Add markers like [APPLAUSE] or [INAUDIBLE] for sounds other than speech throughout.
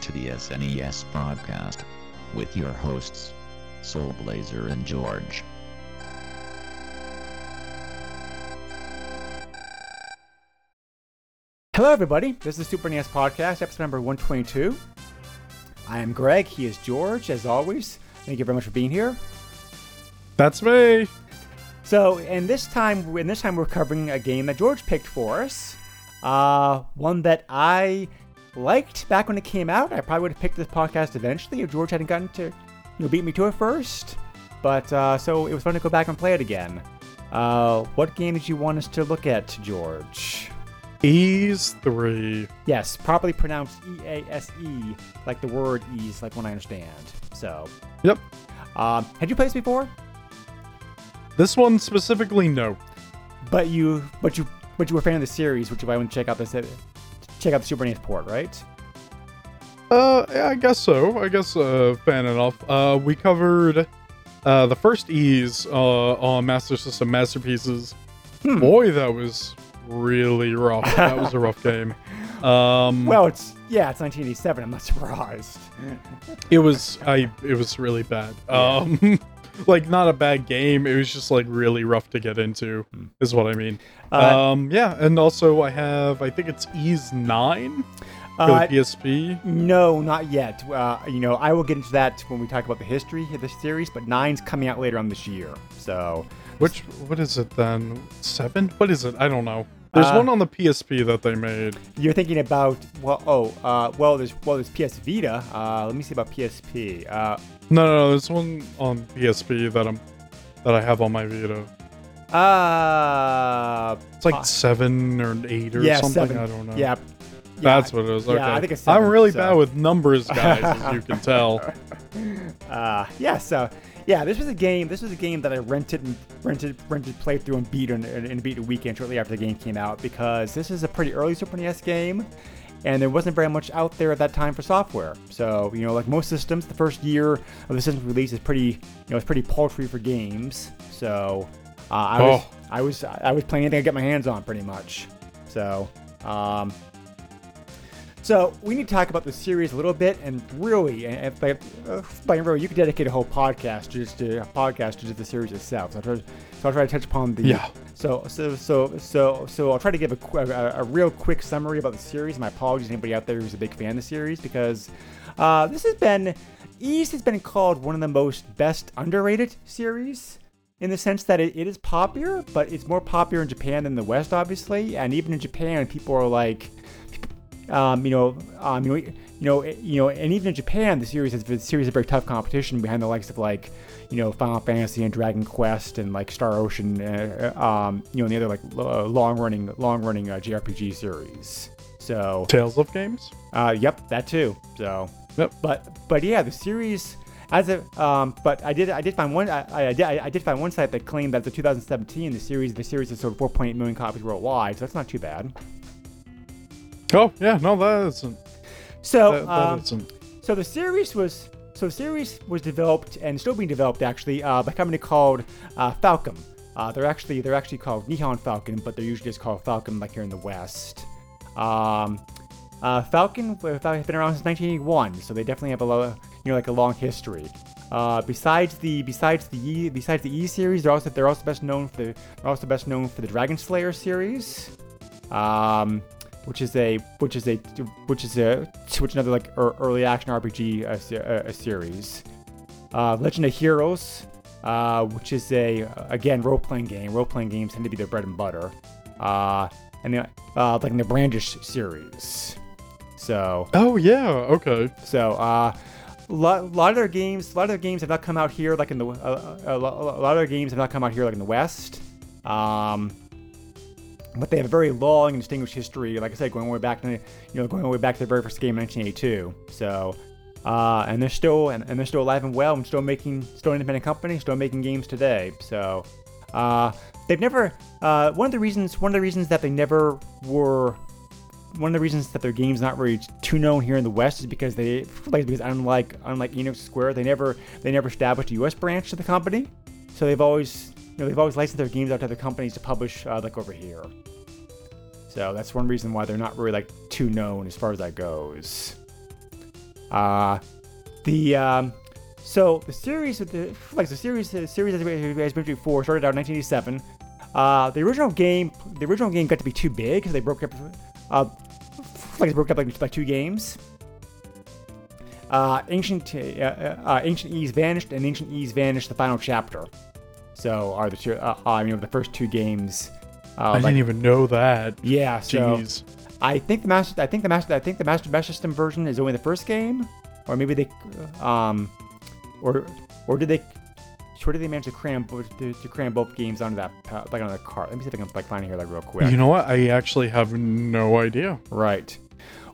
To the SNES broadcast with your hosts, Soul Blazer and George. Hello, everybody. This is the Super NES Podcast, episode number 122. I am Greg. He is George, as always. Thank you very much for being here. That's me. So, and this time, and this time we're covering a game that George picked for us. Uh, one that I liked back when it came out. I probably would have picked this podcast eventually if George hadn't gotten to, you know, beat me to it first. But uh, so it was fun to go back and play it again. Uh, what game did you want us to look at, George? Ys three. Yes, properly pronounced E A S E, like the word ease, like one I understand. So, Yep. um, had you played this before? This one specifically, no. But you, but you, but you were a fan of the series, which is why I went to check out this, check out the Super NES port, right? Uh, yeah, I guess so. I guess uh, fan enough. Uh, we covered uh the first Ys uh on Master System Masterpieces. Hmm. Boy, that was really rough. that was a rough [LAUGHS] game. Um, Well, it's yeah, it's 1987. I'm not [LAUGHS] surprised. it was I. It was really bad. Um, [LAUGHS] like not a bad game. It was just like really rough to get into. Is what I mean. Uh, um, yeah, and also I have. I think it's Ys nine for Uh, the PSP. no, not yet. Uh, you know, I will get into that when we talk about the history of the series. But nine's coming out later on this year, so Which what is it then? Seven? What is it? I don't know. There's Uh, one on the PSP that they made. You're thinking about well, oh, uh, well, there's well, there's PS Vita. Uh, let me see about PSP. No, no, no. There's one on PSP that I'm that I have on my Vita. uh, It's like seven or eight or yeah, something. seven. I don't know. Yeah, That's yeah, what it is. yeah, Okay. I think it's I'm really so- bad with numbers, [LAUGHS] guys, as you can tell. [LAUGHS] Uh, yeah, so yeah, this was a game. This was a game that I rented and rented, rented, played through and beat in, in beat a weekend shortly after the game came out because this is a pretty early Super NES game, and there wasn't very much out there at that time for software. So you know, like most systems, the first year of the system's release is pretty, you know, it's pretty paltry for games. So uh, I was, Oh. I was, I was playing anything I get my hands on, pretty much. So. Um, so we need to talk about the series a little bit, and really, and by, uh, by really, you could dedicate a whole podcast just to a podcast just to the series itself. So so I'll try to touch upon the. Yeah. So so so so so I'll try to give a, a, a real quick summary about the series. My apologies to anybody out there who's a big fan of the series because uh, this has been Ys has been called one of the most best underrated series in the sense that it, it is popular, but it's more popular in Japan than the West, obviously. And even in Japan, people are like, um, you know, um, you know, you know, you know, and even in Japan, the series has been a series of very tough competition behind the likes of like, you know, Final Fantasy and Dragon Quest and like Star Ocean, uh, um, you know, and the other like uh, long-running, long-running uh, JRPG series. So, Tales of games. uh, yep, that too. So, Yep. but but yeah, the series as a um, but I did I did find one I, I did I did find one site that claimed that the 2017 the series the series has sold 4.8 million copies worldwide, so that's not too bad. Oh yeah, no, that isn't. So That, that um, isn't. So the series was so the series was developed and still being developed actually uh, by a company called uh, Falcom. Uh, they're actually they're actually called Nihon Falcom, but they're usually just called Falcom like here in the West. Um, uh, Falcom uh, has been around since 1981, so they definitely have a lo- you know like a long history. Uh, besides the besides the E besides the E series, they're also they're also best known for the they're also best known for the Dragon Slayer series. Um, which is a which is a which is a which is another like er, early action RPG uh, se- uh, a series. Uh, Legend of Heroes, uh, which is a again role playing game. Role playing games tend to be their bread and butter. Uh, and the, uh, like in the Brandish series. So Oh yeah, okay. so, uh, a lot, lot of their games, a lot of their games have not come out here, like in the, uh, a, a lot of their games have not come out here, like in the West. Um, but they have a very long and distinguished history. Like I said, going way back to you know going way back to the very first game in 1982. So, uh, and they're still and, and they're still alive and well and still making still an independent company, still making games today. So, uh, they've never uh, one of the reasons one of the reasons that they never were one of the reasons that their game's not really too known here in the West is because they because unlike unlike Enix Square, they never they never established a U.S. branch to the company, so they've always know they've always licensed their games out to other companies to publish uh, like over here. So that's one reason why they're not really like too known as far as that goes. Uh the um, so the series the like the series the series been has been before started out in 1987. Uh, the original game the original game got to be too big because they broke up uh, like it broke up like, like two games. Uh, ancient uh, uh, ancient Ys vanished and ancient Ys vanished the final chapter. So are the two uh, you know the first two games. Uh, I like- didn't even know that. yeah, so Jeez. I think the master. I think the master. I think the master Master System version is only the first game, or maybe they, um, or or did they, or did they manage to cram both to, to cram both games onto that uh, like on the cart? Let me see if I can like find it here like real quick. You know what? I actually have no idea. right.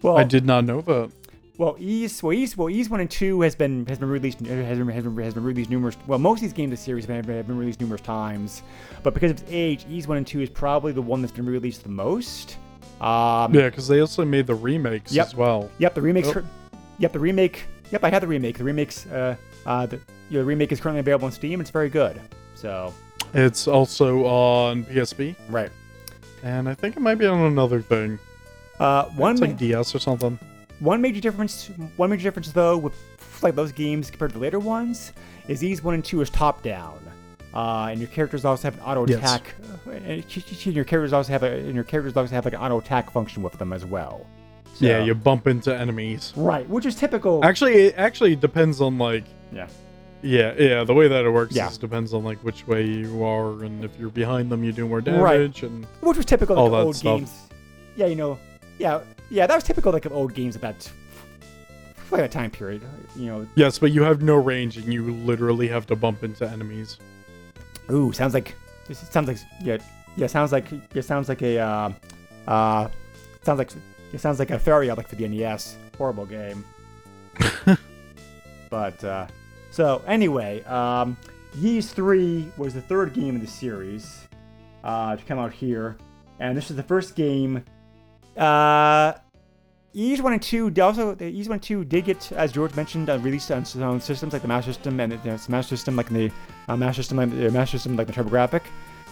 Well, I did not know that. Well, Ys, well, Ys, well, Ys one and two has been has been released has been, has been, has been released numerous. Well, most of these games of the series have been, have been released numerous times, but because of its age, Ys one and two is probably the one that's been released the most. Um, Yeah, because they also made the remakes Yep. as well. Yep, the remake's. Oh. Yep, the remake. Yep, I had the remake. The remake's. Uh, uh, the, you know, the remake is currently available on Steam. It's very good. So. It's also on PSP, Right. and I think it might be on another thing. Uh, one It's like DS or something. One major difference. One major difference though with like those games compared to the later ones is Ys one and two is top down. Uh, and your characters also have an auto Yes. attack. uh, And your characters also have a. And your characters also have like an auto attack function with them as well. Yeah, you bump into enemies. Right, which is typical. Actually, it actually depends on like yeah. yeah, yeah. The way that it works Yeah. is depends on like which way you are, and if you're behind them, you do more damage, Right. And which was typical all like, of that old stuff. games. Yeah, you know, yeah, yeah, that was typical like of old games of that like that time period. You know, yes, but you have no range, and you literally have to bump into enemies. ooh, sounds like this sounds like yeah, yeah, sounds like it sounds like a uh, uh, sounds like it sounds like a fairy like for the NES. Horrible game. [LAUGHS] but uh, so anyway, um, Ys Three was the third game in the series uh, to come out here, and this is the first game. Uh, Ys one and two also Ys one and two did get, as George mentioned, uh, released on, systems like the Master System and the, the Master System like the uh, Master System like the Master System like the TurboGrafx.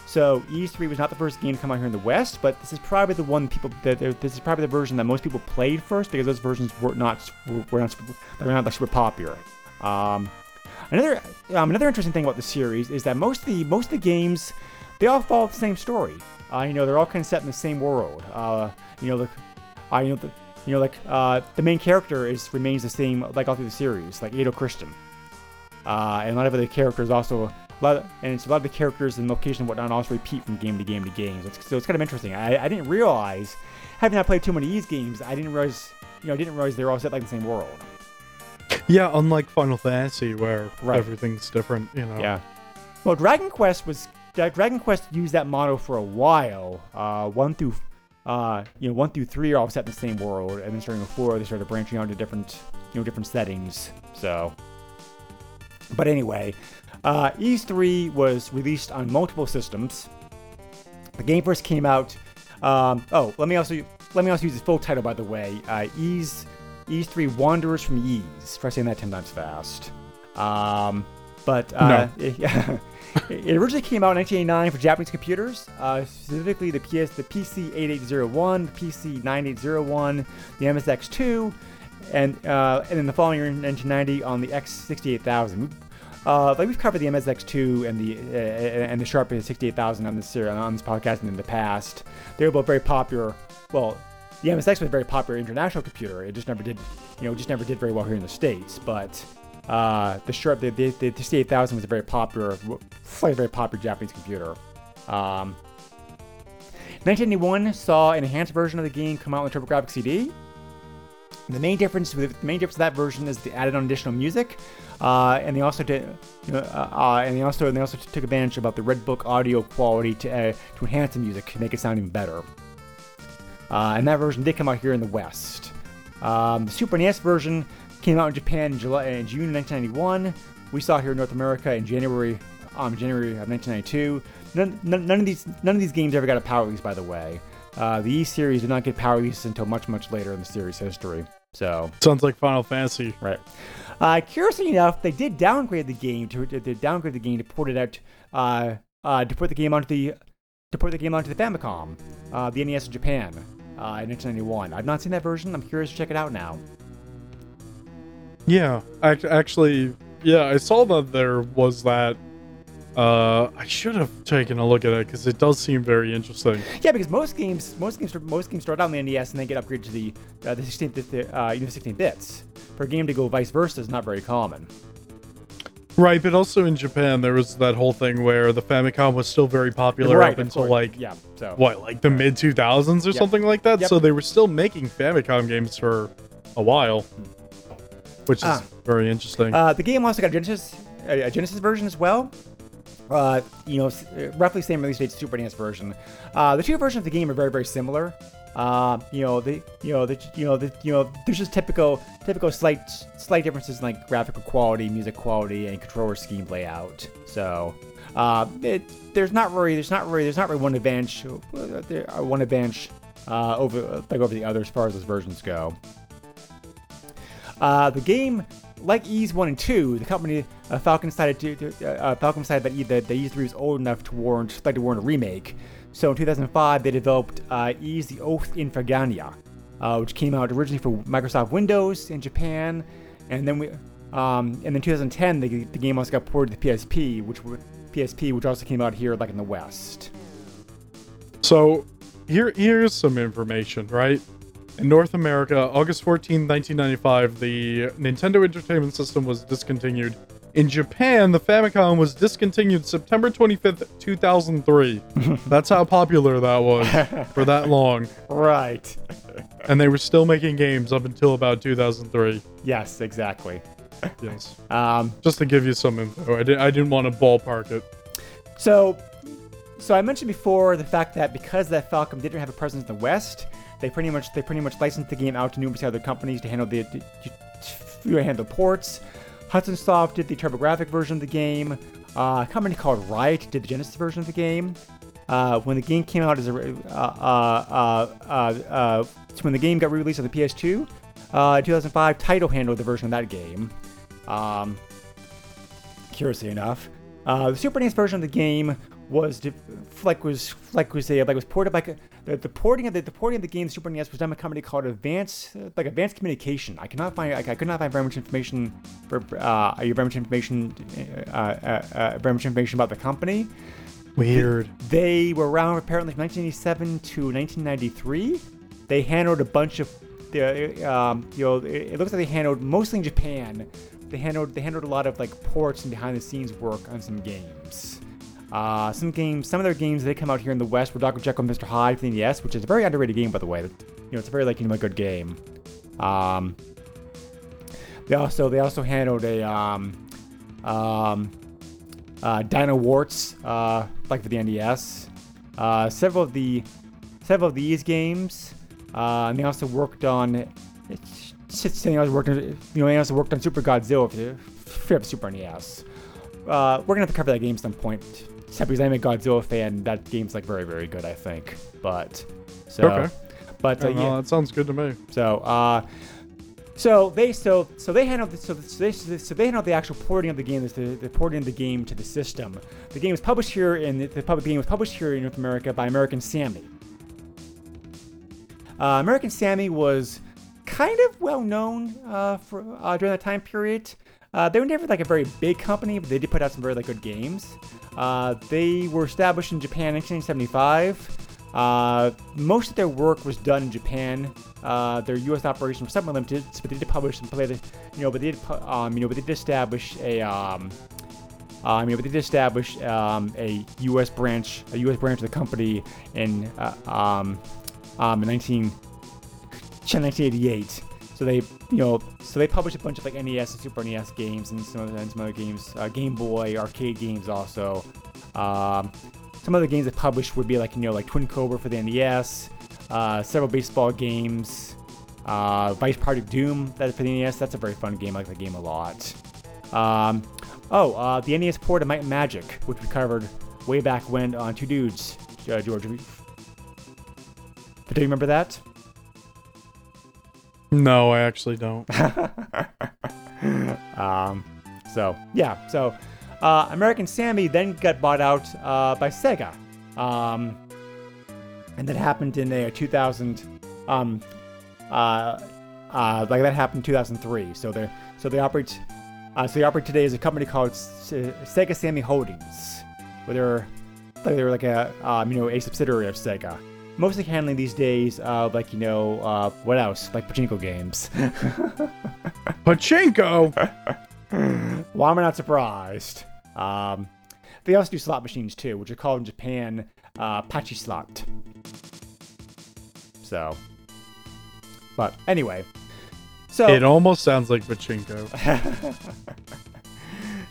So Ys three was not the first game to come out here in the West, but this is probably the one people that this is probably the version that most people played first because those versions were not were not they were not like super popular. Um, another um, another interesting thing about the series is that most of the most of the games they all follow the same story. Uh, you know, they're all kind of set in the same world. Uh, you know, the, uh, you know, the, you know, like uh, the main character is remains the same like all through the series, like Adol Christin. Uh, and a lot of the characters also, a lot of, and it's a lot of the characters and location and whatnot also repeat from game to game to game. So it's, so it's kind of interesting. I, I didn't realize, having not played too many of these games, I didn't realize, you know, I didn't realize they were all set like the same world. Yeah, unlike Final Fantasy, where Right. everything's different. You know. Yeah. Well, Dragon Quest was Dragon Quest used that motto for a while. Uh, one through, uh, you know, one through three are all set in the same world, and then starting with four, they started branching out into different, you know, different settings. So, but anyway, uh, Ys three was released on multiple systems. The game first came out. Um, oh, let me also let me also use the full title by the way. Uh, Ys Ys three Wanderers from Ys. Try saying that ten times fast. Um, but uh, [LAUGHS] yeah, [LAUGHS] it originally came out in 1989 for Japanese computers, uh, specifically the PS, the PC 8801, the PC 9801, the MSX2, and uh, and then the following year in 1990 on the X68000. Uh, like we've covered the MSX2 and the uh, and the Sharp 68000 on this on this podcast in the past. They were both very popular. Well, the MSX was a very popular international computer. It just never did, you know, just never did very well here in the states. But uh, the Sharp, the, the, the 68000 was a very popular, a very popular Japanese computer. Um, 1991 saw an enhanced version of the game come out on TurboGrafx CD. The main difference with the main difference of that version is they added on additional music, uh, and they also did, you know, uh, uh, and they also and they also took advantage about the Red Book audio quality to uh, to enhance the music, to make it sound even better. Uh, and that version did come out here in the West. Um, the Super NES version came out in Japan in July in June 1991. We saw it here in North America in January um, January of 1992. None, none, none of these none of these games ever got a power release, by the way. Uh, the E series did not get power releases until much, much later in the series history. So, Sounds like Final Fantasy. right. Uh, curiously enough, they did downgrade the game to they downgrade the game to port it out uh, uh, to put the game onto the to put the game onto the Famicom, uh, the NES in Japan uh, in 1991. I've not seen that version. I'm curious to check it out now. Yeah, act- actually, yeah, I saw that there was that. Uh, I should have taken a look at it because it does seem very interesting. Yeah, because most games, most games, most games start out on the NES and then get upgraded to the uh, the 16 bit, uh, you know, 16 bits. For a game to go vice versa is not very common. Right, but also in Japan, there was that whole thing where the Famicom was still very popular right, up until like yeah, so what, like the mid 2000s or Yep. something like that. Yep. So they were still making Famicom games for a while, which is Ah. very interesting. Uh, the game also got a Genesis, a Genesis version as well. Uh, you know, uh, roughly same release date Super NES version. Uh, the two versions of the game are very, very similar. Uh, you know, the you know the you know the you know there's just typical typical slight slight differences in like graphical quality, music quality, and controller scheme layout. So. Uh, it, there's not really, there's not really, there's not really one advantage, uh, uh, one advantage uh, over like over the other as far as those versions go. Uh, the game, like Ys 1 and 2, the company uh, Falcom decided to, to uh, Falcom decided that, E- that the Ys 3 was old enough to warrant like to warrant a remake. So in 2005, they developed uh, Ys: The Oath in Felghana, uh, which came out originally for Microsoft Windows in Japan, and then we, um, and then 2010, the, the game also got ported to PSP, which PSP, which also came out here like in the West. So here here's some information, right? In North America, August 14, 1995, the Nintendo Entertainment System was discontinued. In Japan, the Famicom was discontinued September 25th, 2003. [LAUGHS] That's how popular that was for that [LAUGHS] long. Right. And they were still making games up until about 2003. yes, exactly. Yes. Um, Just to give you some info. I, did, I didn't want to ballpark it. So, so I mentioned before the fact that because that Falcom didn't have a presence in the West, they pretty much they pretty much licensed the game out to numerous other companies to handle the to, handle ports. Hudson Soft did the TurboGrafx version of the game. Uh, a company called Riot did the Genesis version of the game. Uh, when the game came out as a uh, uh, uh, uh, when the game got re-released on the PS2, uh, 2005, Taito handled the version of that game. Um, curiously enough. The Super NES version of the game was like was like was a like was ported by the, the porting of the, the porting of the game Super NES was done by a company called Advanced like Advanced Communication. I cannot find like, I could not find very much information for uh very much information uh, uh, uh, very much information about the company. Weird. They were around apparently from 1987 to 1993. They handled a bunch of, the, um, you know, it, it looks like they handled mostly in Japan. They handled they handled a lot of like ports and behind the scenes work on some games. Uh, some games, some of their games they come out here in the West were Dr. Jekyll and Mr. Hyde for the NES, which is a very underrated game by the way. You know, it's a very like you know a good game. Um, they also they also handled a um, um, uh, Dino Warts, uh, like for the NES. Uh, several of the several of these games, uh, and they also worked on. They also worked you know, they also worked on Super Godzilla for for Super NES. Uh, we're gonna have to cover that game at some point. Except because I'm a Godzilla fan, that game's like very, very good, I think. But so, Okay. but uh, yeah. that sounds good to me. So, uh, so they so so they handled the, so so they so they handled the actual porting of the game, the, the porting of the game to the system. The game was published here in the, the public game was published here in North America by American Sammy. Uh, American Sammy was kind of well known uh, for uh, during that time period. Uh, they were never like a very big company, but they did put out some very like good games. Uh, they were established in Japan in 1975. Uh, most of their work was done in Japan. Uh, their U.S. operations were somewhat limited, but they did publish and play the, you know, but they did, um, you know, but they did establish a, um, um, you know, but they did establish um, a U.S. branch, a U.S. branch of the company in, uh, um, um, in 19, 1988. So so they, you know, so they published a bunch of like NES and Super NES games and some other, and some other games, uh, Game Boy arcade games also. Um, some other games they published would be like you know like Twin Cobra for the NES, uh, several baseball games, uh, Vice: Project Doom that for the NES. That's a very fun game. I like the game a lot. Um, oh, uh, the NES port of Might Magic, which we covered way back when on Two Dudes, uh, George. Do you remember that? No, I actually don't. [LAUGHS] um, so yeah, so uh, American Sammy then got bought out uh, by Sega, um, and that happened in uh, 2000. Um, uh, uh, like that happened in 2003. So they so they operate uh, so they operate today as a company called S- Sega Sammy Holdings, where they're like they're like a um, you know a subsidiary of Sega. Mostly handling these days, uh, like you know, uh, what else? Like pachinko games. [LAUGHS] Pachinko. Why am I not surprised? Um, they also do slot machines too, which are called in Japan uh, Pachi slot. So, but anyway, so It almost sounds like pachinko. [LAUGHS]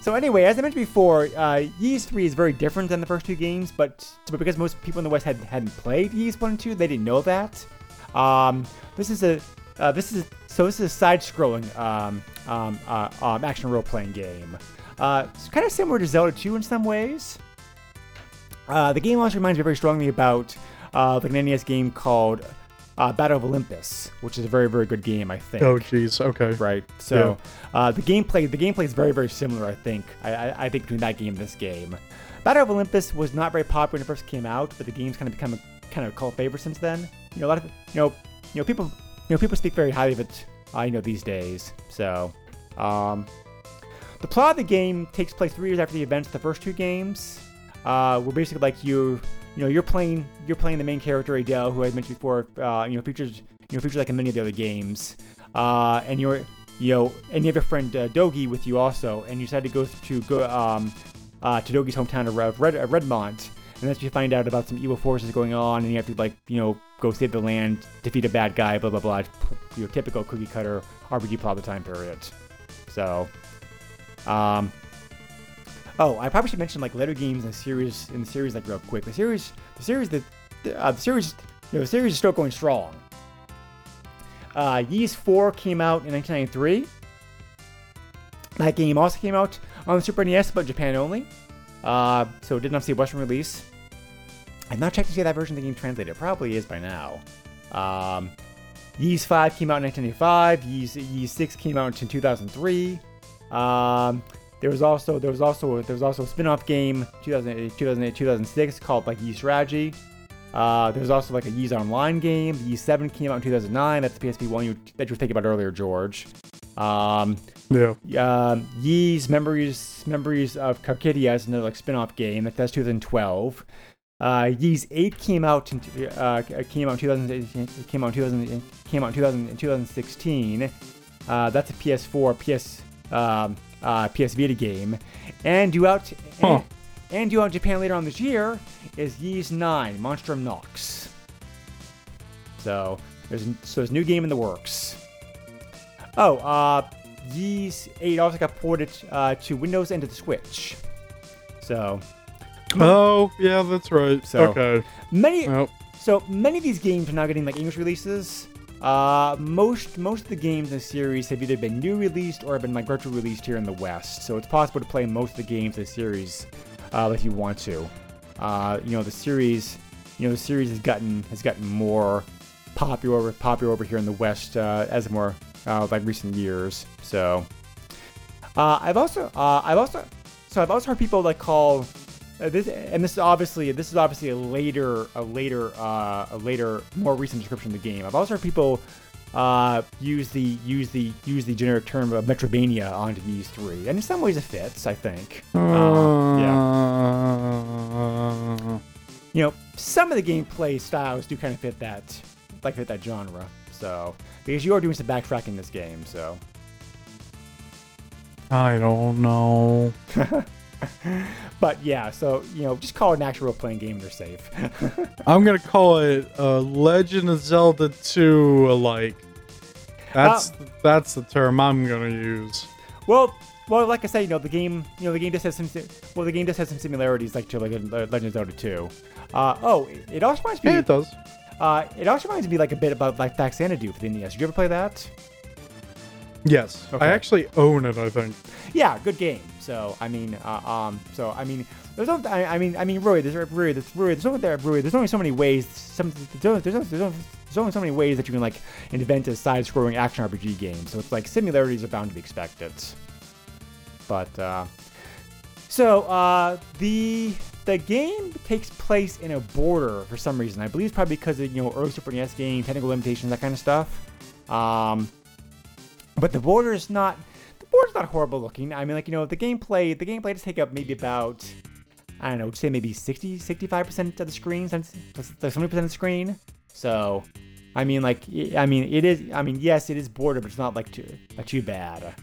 so anyway, as I mentioned before, uh, Ys 3 is very different than the first two games, but, but because most people in the West had, hadn't played Ys 1 and 2, they didn't know that. Um, this is a uh, this is so this is a side-scrolling um, um, uh, um, action role-playing game. Uh, it's kind of similar to Zelda 2 in some ways. Uh, the game also reminds me very strongly about uh, NES game called uh, Battle of Olympus, which is a very very good game, I think oh, jeez. Okay. right? So uh, the gameplay the gameplay is very very similar. I think I, I, I think between that game and this game, Battle of Olympus was not very popular when it first came out, but the game's kind of become a kind of a cult favorite since then. You know, a lot of you know you know people you know people speak very highly of it. Uh, you know these days. So um, the plot of the game takes place three years after the events of the first two games. Uh, where basically like you you know you're playing you're playing the main character Adol, who I mentioned before. Uh, you know features you know features like in many of the other games. Uh, and you're you know and you have your friend uh, Dogi with you also, and you decide to go to go um, uh, to Dogi's hometown of Red, uh, Redmont, and that's when you find out about some evil forces going on, and you have to like you know go save the land, defeat a bad guy, blah blah blah. Your typical cookie cutter RPG plot of the time period. So, um, oh, I probably should mention like later games the series in the series like real quick. The series, the series that uh, the series, you know, the series is still going strong. Uh, Ys 4 came out in 1993. That game also came out on the Super NES, but Japan only. Uh, so it did not see a Western release. I'm not checking to see that version of the game translated. It probably is by now. Um, Ys 5 came out in 1995. Ys, Ys 6 came out in 2003. Um, there was also there was also there was also a spin-off game 2008 2008 2006 called like Ys Strategy. Uh, there was also like a Ys Online game. Ys 7 came out in 2009. That's the PSP one you, that you were thinking about earlier, George. Um, Yeah. um, Ys Memories Memories of Carcadia is another like spin-off game. That, that's 2012. Uh, Ys 8 came out in uh, came out in 2000 came out in 2000 came out in 2000 in 2016. Uh, that's a PS4 PS um, uh, PS Vita game, and due out Huh. and, and due out in Japan later on this year is Ys 9 Monstrum Nox. So there's so there's a new game in the works. Oh, uh, Ys 8 also got ported uh, to Windows and to the Switch. So Oh, yeah, that's right. So- okay. many Well, so many of these games are now getting like English releases. Uh, most most of the games in the series have either been new released or have been like retro released here in the West. So it's possible to play most of the games in the series uh, if you want to. Uh, you know the series, you know the series has gotten has gotten more popular popular over here in the West uh, as more uh, like recent years. So uh, I've also I've also so I've also heard people like call uh, this and this is obviously this is obviously a later a later uh, a later more recent description of the game. I've also heard people uh, use the use the use the generic term of Metroidvania onto Ys 3, and in some ways it fits. I think. Uh, yeah. You know, some of the gameplay styles do kind of fit that like fit that genre. So because you are doing some backtracking in this game, so. I don't know. [LAUGHS] [LAUGHS] But yeah, so you know, just call it an actual role-playing game. They're safe. [LAUGHS] I'm gonna call it uh, Legend of Zelda 2 alike. That's Uh, that's the term I'm gonna use. Well, well, like I said, you know, the game, you know, the game just has some, well, the game just has some similarities, like to like Legend of Zelda 2. Uh, oh, it also reminds me, Yeah, it does. uh, it also reminds me like a bit about like Faxanadu for the NES. Did you ever play that? Yes, Okay. I actually own it. I think. Yeah, good game. So I mean, uh, um, so I mean, there's no, I, I mean, I mean, really, there's really, there's really, there's only there, really, there's only so many ways. Some, there's there's, there's, there's only so many ways that you can like invent a side-scrolling action RPG game. So it's like similarities are bound to be expected. But uh, so uh, the the game takes place in a border for some reason. I believe it's probably because of you know early Super NES game, technical limitations, that kind of stuff. Um, but the border is not the border's not horrible looking. I mean, like you know, the gameplay the gameplay does take up maybe about I don't know, say maybe 60, 65 percent of the screen, seventy percent of the screen. So, I mean, like I mean, it is. I mean, yes, it is border, but it's not like too too bad.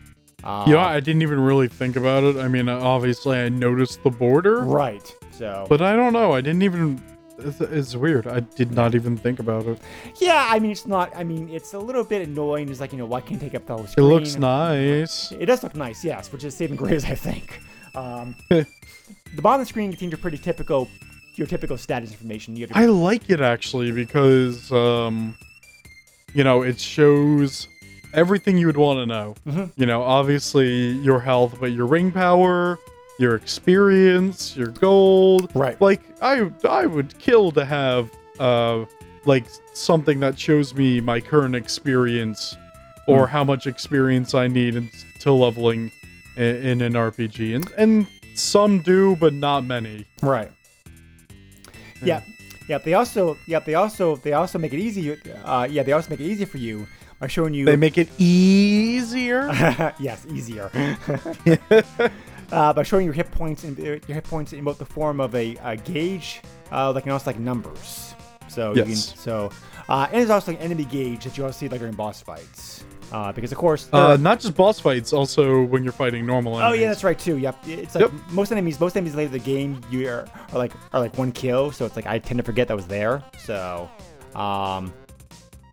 Uh, know, I didn't even really think about it. I mean, obviously, I noticed the border, right. So, but I don't know. I didn't even. It's, it's weird. I did not even think about it. yeah, I mean, it's not. I mean, it's a little bit annoying. It's like you know, why can't you take up the whole screen? It looks nice. It does look nice, yes, which is saving [LAUGHS] grace, I think. Um, [LAUGHS] the bottom of the screen contains your pretty typical, your typical status information. You have I like it actually because, um, you know, it shows everything you would want to know. Mhm. You know, obviously your health, but your ring power, your experience, your gold. Right. Like I, I would kill to have, uh, like something that shows me my current experience, or Hmm. how much experience I need to leveling in, in an RPG, and and some do, but not many. right. Yeah, yeah. They also, yeah, they also, they also make it easy. Uh, yeah, they also make it easy for you by showing you. They make it easier. [LAUGHS] yes, easier. [LAUGHS] [LAUGHS] uh, by showing your hit points in your hit points in both the form of a, a gauge, uh, like and also like numbers. So you can, so uh, and there's also like enemy gauge that you also see like during boss fights. Uh, because of course, Uh, not just boss fights, also when you're fighting normal Oh yeah, that's right too. Yep, it's like Yep. most enemies. Most enemies later in the game, you are, are like are like one kill. So it's like I tend to forget that was there. So, um,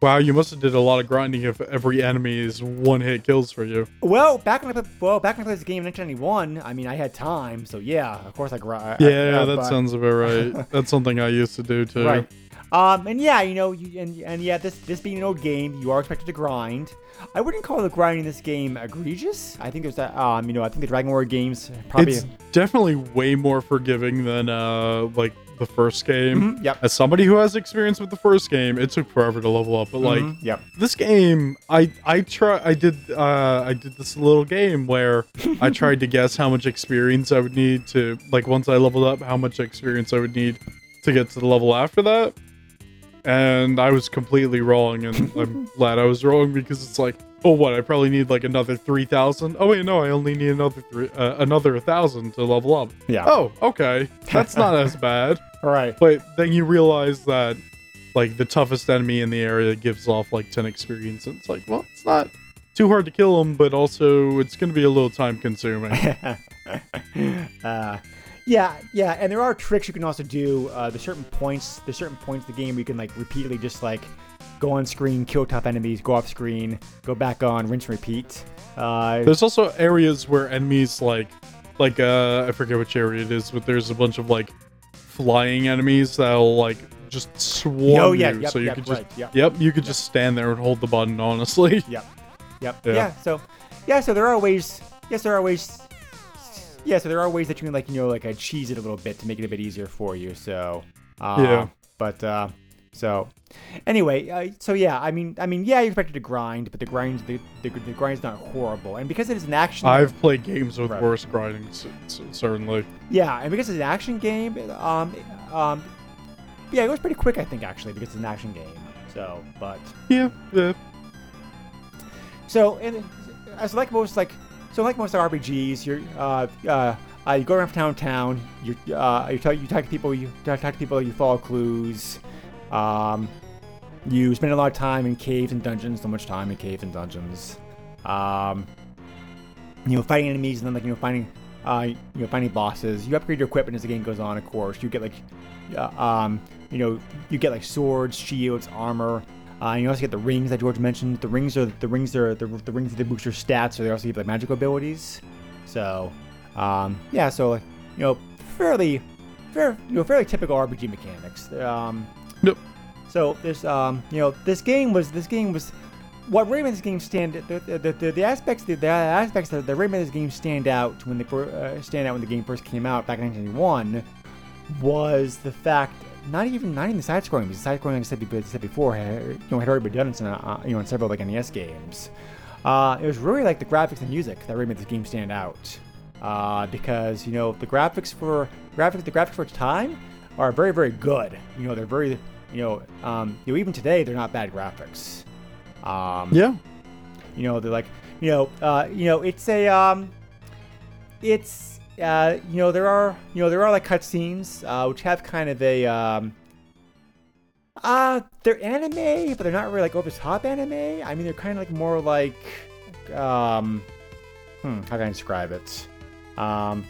Wow, you must have did a lot of grinding if every enemy is one hit kills for you. well, back when I played, well back when I played this game in 1991, I mean I had time. So yeah, of course I grind. Yeah, that sounds about [LAUGHS] right. That's something I used to do too. right. Um, and yeah, you know, you, and and yeah, this this being an old game, you are expected to grind. I wouldn't call the grinding in this game egregious. I think there's that. Um, you know, I think the Dragon War games probably. It's definitely way more forgiving than uh like the first game. Mhm, yep. As somebody who has experience with the first game, it took forever to level up, but like Mhm, yep. this game i i try i did uh i did this little game where [LAUGHS] i tried to guess how much experience i would need to like once i leveled up how much experience i would need to get to the level after that and i was completely wrong and i'm [LAUGHS] glad i was wrong because it's like oh what i probably need like another 3000 oh wait no i only need another three uh, another 1000 to level up Yeah. oh okay that's not [LAUGHS] as bad All right. but then you realize that like the toughest enemy in the area gives off like 10 experience and it's like well it's not too hard to kill him but also it's going to be a little time consuming [LAUGHS] uh, yeah, yeah, and there are tricks you can also do. Uh, there's certain points, there's certain points in the game where you can like repeatedly just like go on screen, kill tough enemies, go off screen, go back on, rinse and repeat. Uh, there's also areas where enemies like like uh i forget which area it is but there's a bunch of like flying enemies that'll like just swarm Oh, yeah, you yep, so you yep, could just right, yep. yep you could just stand there and hold the button honestly [LAUGHS] Yep. Yep. Yeah. Yeah. So, yeah. So there are ways. Yes, there are ways. Yeah. So there are ways that you can like you know like uh, cheese it a little bit to make it a bit easier for you. So. Uh, Yeah. But uh, so. Anyway, uh, so yeah, I mean, I mean, yeah, you expected to grind, but the grind, the, the, the grind's not horrible, and because it is an action, i've played games with Right. worse grinding certainly yeah, and because it's an action game, um, um, yeah, it was pretty quick, I think, actually, because it's an action game. So, but yeah, yeah. So, and as like most like, so like most RPGs, you're uh, uh, uh, you go around from town to town. You uh, you talk you talk to people. You talk to people. You follow clues. Um, you spend a lot of time in caves and dungeons. So much time in caves and dungeons. Um, you know, fighting enemies and then like you know finding uh, you know finding bosses. You upgrade your equipment as the game goes on. Of course, you get like uh, um, you know you get like swords, shields, armor. Uh, you also get the rings that George mentioned. The rings are the rings are the, the rings that boost your stats, so they also give like magical abilities. So, um, yeah, so like you know, fairly, fair, you know, fairly typical RPG mechanics. Um, Yep. so this, um, you know, this game was this game was what this game stand. The the, the, the aspects the, the aspects that, really this game stand out when the uh, stand out when the game first came out back in 1991 was the fact not even not even the side scrolling because side scrolling like I said, be- said before had, you know had already been done in some, uh, you know in several like NES games. Uh, it was really like the graphics and music that really made this game stand out uh, because you know the graphics for graphics the graphics for its time are very very good. You know they're very you know um, you know even today they're not bad graphics. Um, Yeah. you know they're like you know uh, you know it's a um, it's uh, you know there are you know there are like cutscenes uh, which have kind of a um, uh they're anime but they're not really like over the top anime. I mean they're kind of like more like um hmm, how can I describe it? Um,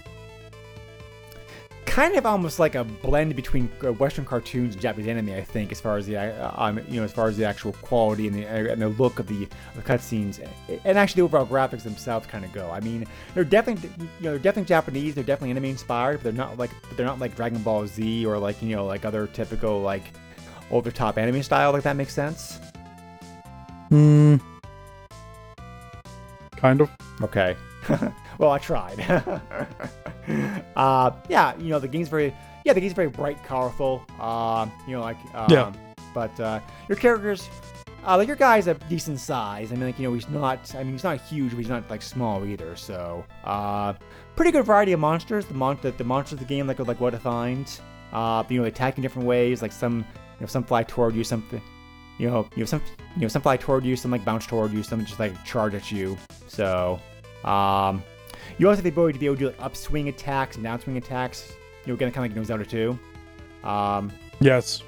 kind of almost like a blend between uh, Western cartoons and Japanese anime, I think, as far as the uh, um, you know as far as the actual quality and the uh, and the look of the, the cutscenes and actually the overall graphics themselves kind of go. I mean, they're definitely you know they're definitely Japanese, they're definitely anime inspired, but they're not like but they're not like Dragon Ball Z or like you know like other typical like over top anime style. Like that makes sense. Hmm. Kind of. Okay. [LAUGHS] well, I tried. [LAUGHS] uh, yeah, you know the game's very yeah the game's very bright, colorful. Uh, you know like um, Yeah. But uh, your characters, uh, like your guy's a decent size. I mean like you know he's not. I mean he's not huge, but he's not like small either. So uh, pretty good variety of monsters. The mon- the, the monsters of the game like are like what to find. Uh, you know they attack in different ways. Like some you know some fly toward you, something. you know, you know, some, you know, some fly toward you, some like bounce toward you, some just like charge at you. So, um, you also have the ability to be able to do like upswing attacks and downswing attacks. You know, again, kind of like you know, Zelda 2. Um, Yes.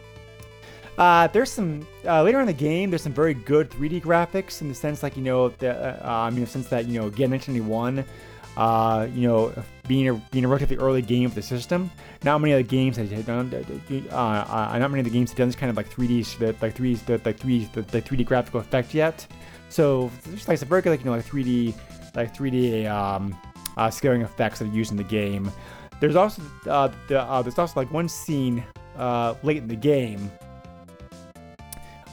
uh, there's some uh, later in the game. There's some very good 3D graphics in the sense, like you know, the uh, um, you know, sense that you know, again, 1991, uh, you know, being a being a relatively early game of the system. Not many of the games that had done, uh, uh, not many of the games had done this kind of like 3D, the, like 3D, the, like 3D, the, the 3D graphical effect yet. So there's like some very good, like you know, like 3D, like 3D um, uh, scaling effects that are used in the game. There's also uh, the, uh, there's also like one scene uh, late in the game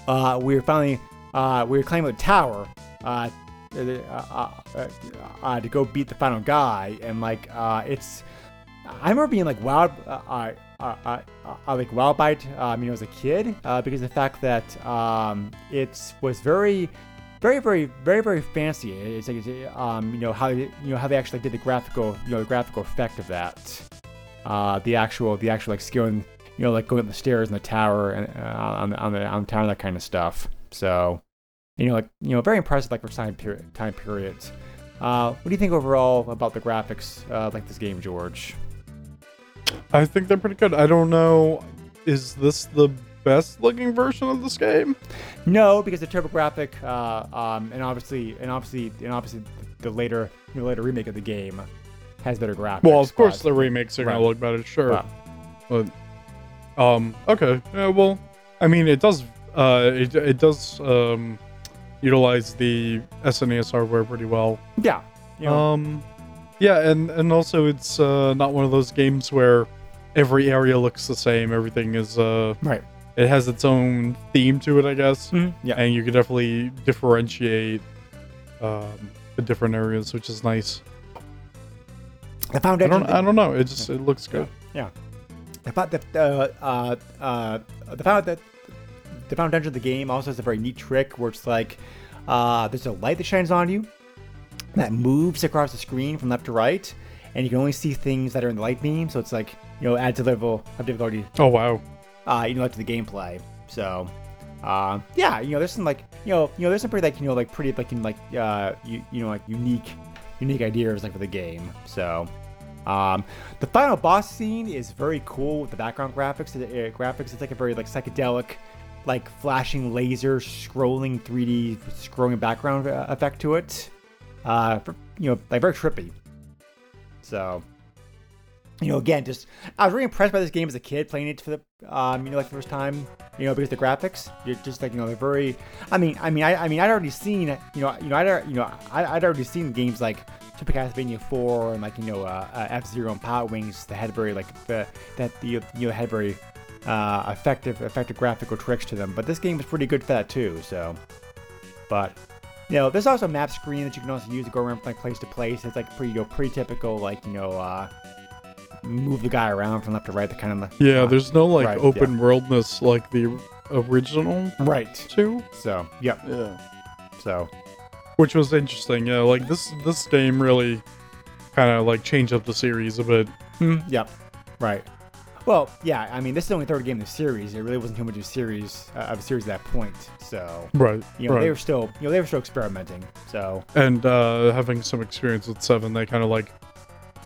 uh, we were finally uh, we were climbing the tower uh, uh, uh, uh, uh, to go beat the final guy, and like uh, it's I remember being like uh, uh, uh, uh, uh, like by it, um, you know, as a kid, uh, because the fact that um, it was very, very, very, very, very fancy. It's like, um, you know, how you know how they actually did the graphical, you know, the graphical effect of that, uh, the actual, the actual like scaling, you know, like going up the stairs in the tower and uh, on the on the on the tower, that kind of stuff. So, you know, like you know, very impressive like for time period time periods. Uh, what do you think overall about the graphics uh, like this game, George? I think they're pretty good. I don't know. Is this the best looking version of this game? No, because the TurboGrafx, uh, um, and obviously, and obviously, and obviously, the later, know, later remake of the game has better graphics. Well, of course but- the remakes are gonna look better, sure. Wow. But um, okay. Yeah, well, I mean, it does. Uh, it it does um, utilize the SNES hardware pretty well. yeah, you know, Um, yeah, and and also it's uh not one of those games where every area looks the same. Everything is uh, right. It has its own theme to it, I guess. Mhm, Yeah, and you can definitely differentiate um, the different areas, which is nice. the I foundation. don't, I don't know. It just it looks good. Yeah. The fact that uh, uh, uh, the fact that the foundation of the game also has a very neat trick where it's like uh, there's a light that shines on you that moves across the screen from left to right, and you can only see things that are in the light beam. So it's like you know adds a level of difficulty Oh wow. Uh, you know, like to the gameplay. So, uh, yeah, you know, there's some like, you know, you know, there's some pretty like, you know, like pretty like, in, like, uh, you, you know, like unique, unique ideas like for the game. So, um, the final boss scene is very cool with the background graphics. The uh, graphics, it's like a very like psychedelic, like flashing laser scrolling 3D scrolling background uh, effect to it. Uh, you know, like very trippy. So, you know, again, just I was really impressed by this game as a kid playing it for the, um, you know, like the first time, you know, because the graphics, you're just like, you know, they're very. I mean, I mean, I, I mean, I'd already seen, you know, you know, I'd, you know, I, I'd already seen games like Super Castlevania 4 and like, you know, uh, uh, F Zero and Power Wings that had very like the that the you know had very uh, effective effective graphical tricks to them. But this game was pretty good for that too. So, but you know, there's also a map screen that you can also use to go around from like place to place. It's like pretty, you know, pretty typical, like you know, uh, move the guy around from left to right. The kind of Yeah, uh, there's no like right, open worldness like the original right. two. So, yep. Yeah. So, Which was interesting. Yeah, like this this game really kind of like changed up the series a bit. hmm, yep. Right. Well, yeah. I mean, this is the only third game in the series. It really wasn't too much of a series uh, of a series at that point. So, Right. you know, right. they were still, you know, they were still experimenting. So, and uh having some experience with seven, they kind of like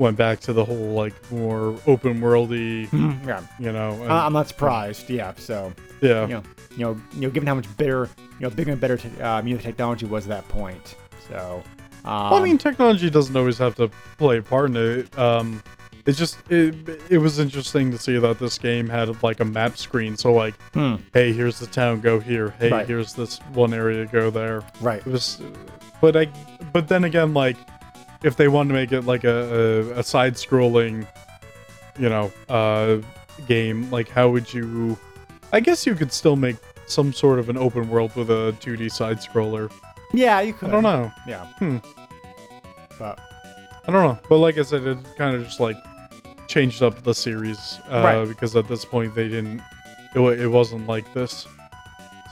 went back to the whole like more open worldy, yeah. you know. and- I'm not surprised. Yeah. So, yeah. you know, you know, you know, given how much better, you know, bigger and better, te- um, you technology was at that point. So, um, Well, I mean, technology doesn't always have to play a part in it. Um, it's just it, it was interesting to see that this game had like a map screen. So like, hmm, hey, here's the town, go here. Hey, Right. here's this one area, go there. right. It was, but I, but then again, like, if they wanted to make it like a, a, a side-scrolling, you know, uh, game, like how would you? I guess you could still make some sort of an open world with a 2D side-scroller. Yeah, you could. I don't know. Yeah. Hmm. But I don't know. But like I said, it kind of just like changed up the series uh, Right. because at this point they didn't. It, it wasn't like this,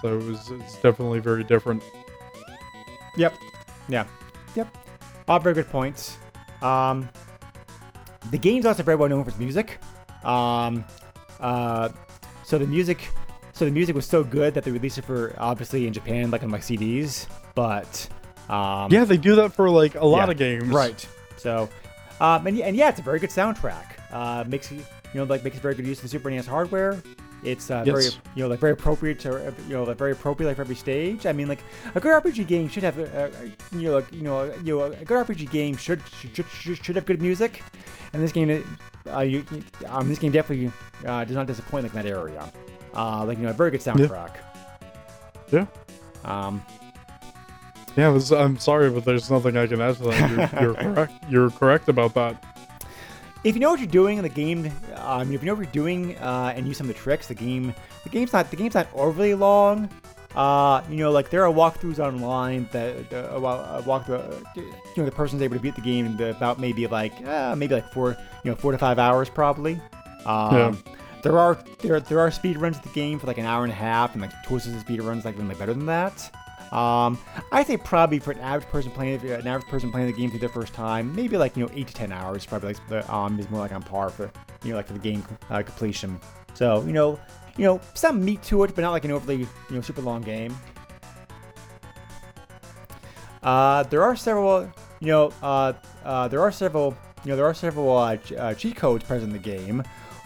so it was. It's definitely very different. Yep. Yeah. Yep. All very good points. Um, the game's also very well known for its music. Um, uh, so the music, so the music was so good that they released it for obviously in Japan, like on like CDs. But um, Yeah, they do that for like a lot Yeah, of games. right. So, um, and, and yeah, it's a very good soundtrack. Uh, makes you you know like makes very good use of the Super NES hardware. It's uh, very you know like very appropriate to you know like very appropriate like for every stage. I mean like a good RPG game should have uh, uh, you know like you know you know a good RPG game should should, should, should have good music, and this game uh, you, um, this game definitely uh, does not disappoint like in that area. Uh, like you know a very good soundtrack. Yeah. Um, Yeah, this, I'm sorry, but there's nothing I can add to that. You're, you're [LAUGHS] correct. You're correct about that. If you know what you're doing in the game, um, if you know what you're doing uh, and use some of the tricks, the game, the game's not the game's not overly long. Uh, you know, like there are walkthroughs online that uh, well, walk the, uh, you know, the person's able to beat the game in about maybe like uh, maybe like four, you know, four to five hours probably. Um, Yeah. There are there there are speed runs of the game for like an hour and a half, and like twists of speed runs like even like better than that. Um, I think probably for an average person playing it, an average person playing the game for the first time, maybe like you know eight to ten hours, probably like the um is more like on par for you know like for the game uh, completion. So you know you know some meat to it, but not like an overly you know super long game. Uh, there are several you know uh, uh, there are several you know there are several uh, ch- uh, cheat codes present in the game.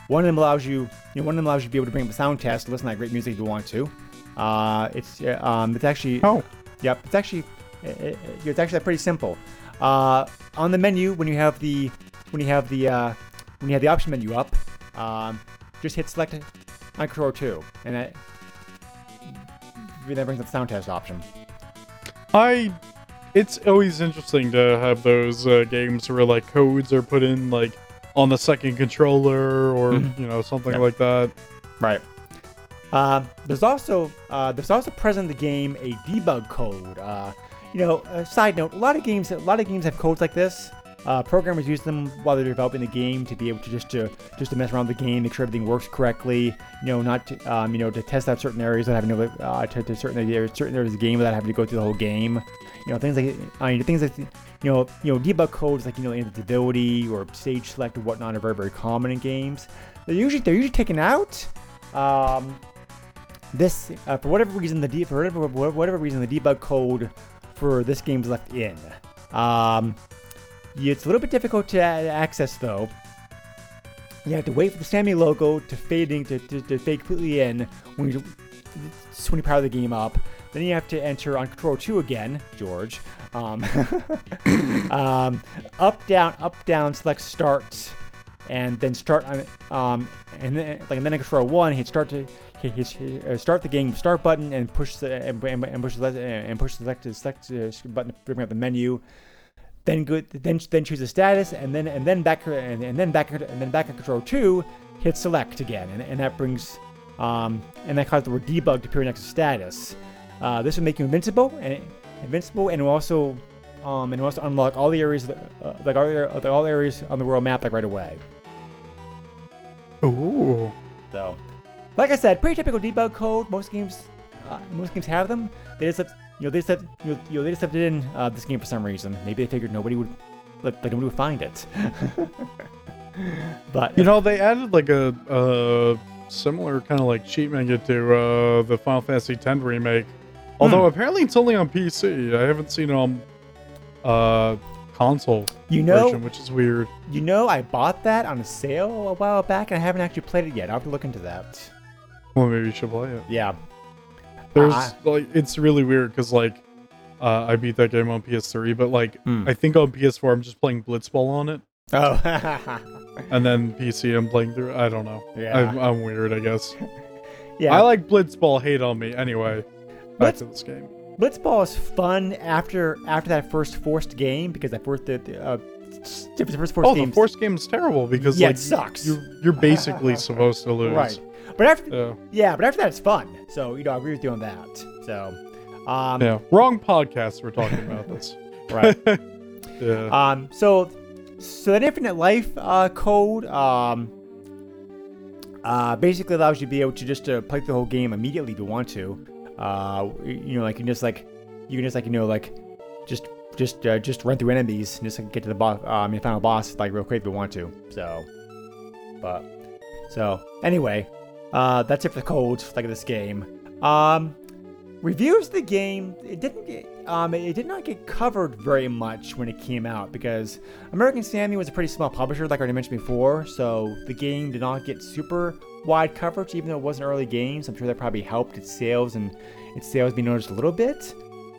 One of them allows you, you know, one of them allows you to be able to bring up a sound test, to listen to great music if you want to. Uh, it's uh, um, it's actually Oh, Yep, it's actually it, it- it's actually pretty simple. Uh, on the menu, when you have the when you have the uh, when you have the option menu up, um, just hit select on control two, and that that brings up the sound test option. I. It's always interesting to have those uh, games where like codes are put in like on the second controller or Mhm. you know something like that. Right. Uh, there's also uh, there's also present in the game a debug code. Uh, you know, a side note: a lot of games a lot of games have codes like this. Uh, programmers use them while they're developing the game to be able to just to just to mess around with the game, make sure everything works correctly. You know, not to, um, you know to test out certain areas without having to uh, to, to certain areas certain areas of the game without having to go through the whole game. You know, things like I mean, things like you know you know debug codes like you know invincibility or stage select or whatnot are very very common in games. They're usually they're usually taken out. Um, this uh, for whatever reason the de- for whatever whatever reason the debug code for this game is left in. Um, it's a little bit difficult to access though. You have to wait for the Sammy logo to fading to, to, to fade completely in when you when you power the game up. Then you have to enter on Control 2 again, George. Um, [LAUGHS] um, up, down, up, down, select Start, and then start on um and then like and then in control one hit start to hit, hit, hit, uh, start the game start button and push the and, and, and push the and push the select select uh, button to bring up the menu. Then go then then choose a status and then and then back and, and then back and then back in control two hit select again. And, and that brings um and that causes the word debug to appear next to status. Uh, this will make you invincible and invincible and will also um and will also unlock all the areas that, uh, like all, the- all areas on the world map like right away. Ooh. so like I said pretty typical debug code most games uh, most games have them they just left, you know they just left, you know, they just left it in uh, this game for some reason maybe they figured nobody would like, nobody would find it [LAUGHS] but You know, they added like a, a similar kind of like cheat menu to uh, the Final Fantasy X remake. Although apparently it's only on PC. I haven't seen it on uh, console you know version, which is weird. You know, I bought that on a sale a while back, and I haven't actually played it yet. I'll have to look into that. [LAUGHS] Well, maybe you should play it. Yeah. There's Ah. like it's really weird because like uh, I beat that game on PS3, but like Hmm. I think on PS4 I'm just playing Blitzball on it, Oh. [LAUGHS] and then PC I'm playing through. I don't know. Yeah. I'm, I'm weird, I guess. [LAUGHS] yeah. I like Blitzball. Hate on me. Anyway, back Blitz- to this game. Blitzball is fun after after that first forced game because that first the, the, uh, the first forced Oh, game. the force game is terrible because Yeah, like it sucks. You're you're basically supposed to lose. Right. But after Yeah. yeah, but after that it's fun. So you know, I agree with you on that. So, um, Yeah. Wrong podcast. We're talking about [LAUGHS] this. right. [LAUGHS] Yeah. Um, so, so that infinite life uh, code um, uh, basically allows you to be able to just uh, play the whole game immediately if you want to. Uh, you know, like you can just like you can just like you know like just just uh, just run through enemies and just like, get to the boss, um, your final boss like real quick if you want to. So, but so anyway, uh, that's it for the codes like this game. Um, reviews of the game it didn't get um it did not get covered very much when it came out because American Sammy was a pretty small publisher like I already mentioned before so the game did not get super wide coverage even though it was an early game so I'm sure that probably helped its sales and its sales be noticed a little bit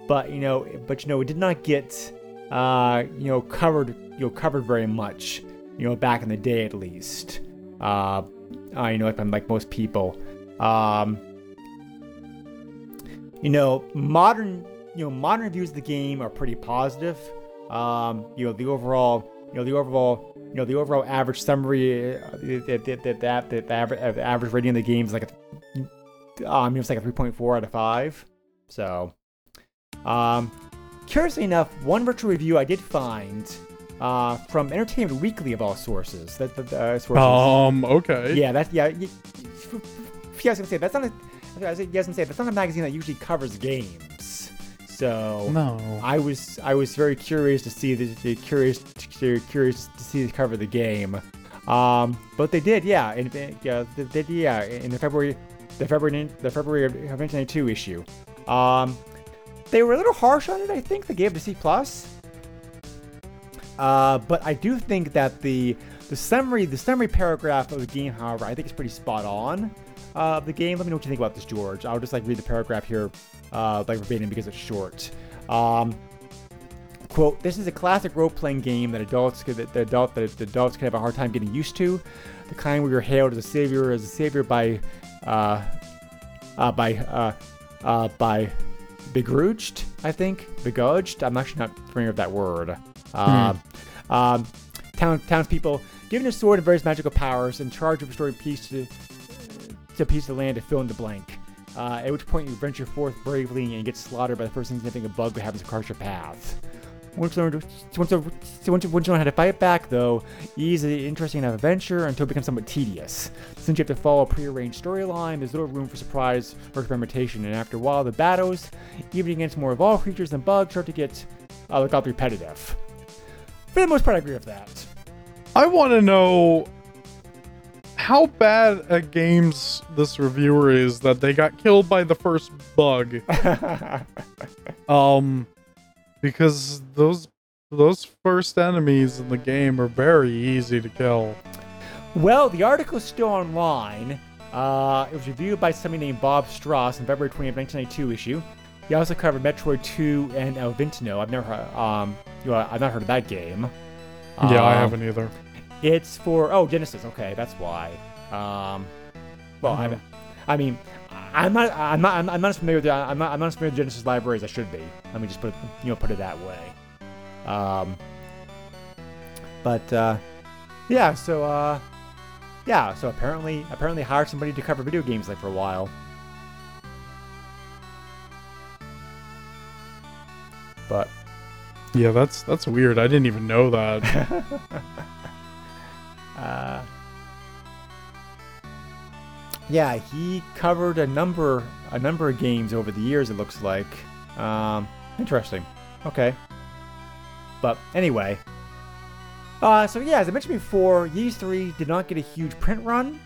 but you know but you know it did not get uh you know covered you know covered very much you know back in the day at least uh, uh you know like like most people um you know, modern you know modern reviews of the game are pretty positive. Um, you know, the overall you know the overall you know the overall average summary uh, the the the, the, the, average, uh, the average rating of the game is like a um it's like a 3.4 out of 5. So um curiously enough, one virtual review I did find uh, from Entertainment Weekly of all sources. That that uh, sources. um. Okay. Yeah, that's yeah. Yeah, I was gonna say that's not a. I was gonna say that's not a magazine that usually covers games. So No. I was I was very curious to see the, the curious to, curious to see the cover of the game. Um, but they did, yeah. In, in- yeah, they did, yeah. In the February, the February, the February of 1992 issue. Um, they were a little harsh on it. I think they gave it a C plus. Uh, but I do think that the the summary the summary paragraph of the game, however, I think is pretty spot on. Uh, of the game. Let me know what you think about this, George. I'll just like read the paragraph here, uh, like verbatim because it's short. Um, quote: This is a classic role-playing game that adults could, that adult that the adults can have a hard time getting used to. The kind where you're hailed as a savior, as a savior by, uh, uh, by, uh, uh, by begrudged, I think. Begrudged. I'm actually not familiar with that word. Uh, um, town townspeople given a sword and various magical powers, in charge of restoring peace to to piece of land to fill in the blank. Uh, at which point you venture forth bravely and get slaughtered by the first thing a bug that happens across your path. Once you learn, once, you, once, you, once you learn how to fight back, though, it is an interesting enough adventure until it becomes somewhat tedious. Since you have to follow a prearranged storyline, there's little room for surprise or experimentation, and after a while, the battles, even against more evolved creatures than bugs, start to get uh, like repetitive. For the most part, I agree with that. I want to know how bad at games this reviewer is that they got killed by the first bug. [LAUGHS] Um, because those those first enemies in the game are very easy to kill. Well, the article is still online. Uh, it was reviewed by somebody named Bob Strauss in February 20th, 1992 issue. He also covered Metroid 2 and El Viento. I've never, heard- um, you I've not heard of that game. yeah, I Um, haven't either. It's for oh Genesis. Okay, that's why. Um, well. I, I mean, I'm not, I'm not, I'm not as familiar with, the- I'm not, I'm not as familiar with Genesis library as I should be. Let me just put, it, you know, put it that way. Um, but uh, yeah, so uh, yeah, so apparently, apparently hired somebody to cover video games like for a while. But Yeah, that's that's weird. I didn't even know that. [LAUGHS] Uh, yeah, he covered a number a number of games over the years. It looks like. Um, interesting. Okay. But anyway. Uh, so yeah, as I mentioned before, Ys 3 did not get a huge print run.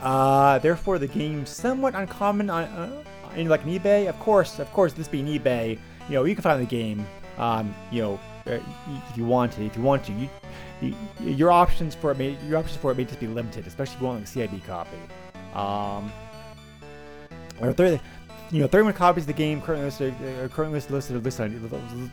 Uh, therefore, the game somewhat uncommon on uh, in like an eBay. Of course, of course, this being eBay, you know, you can find the game. Um, you know, uh, if you want to, if you want to, you, you, your options for it may your options for it may just be limited, especially if you want like CIB copy. Um, or 30, you know, 31 copies of the game currently listed, uh, currently listed, listed,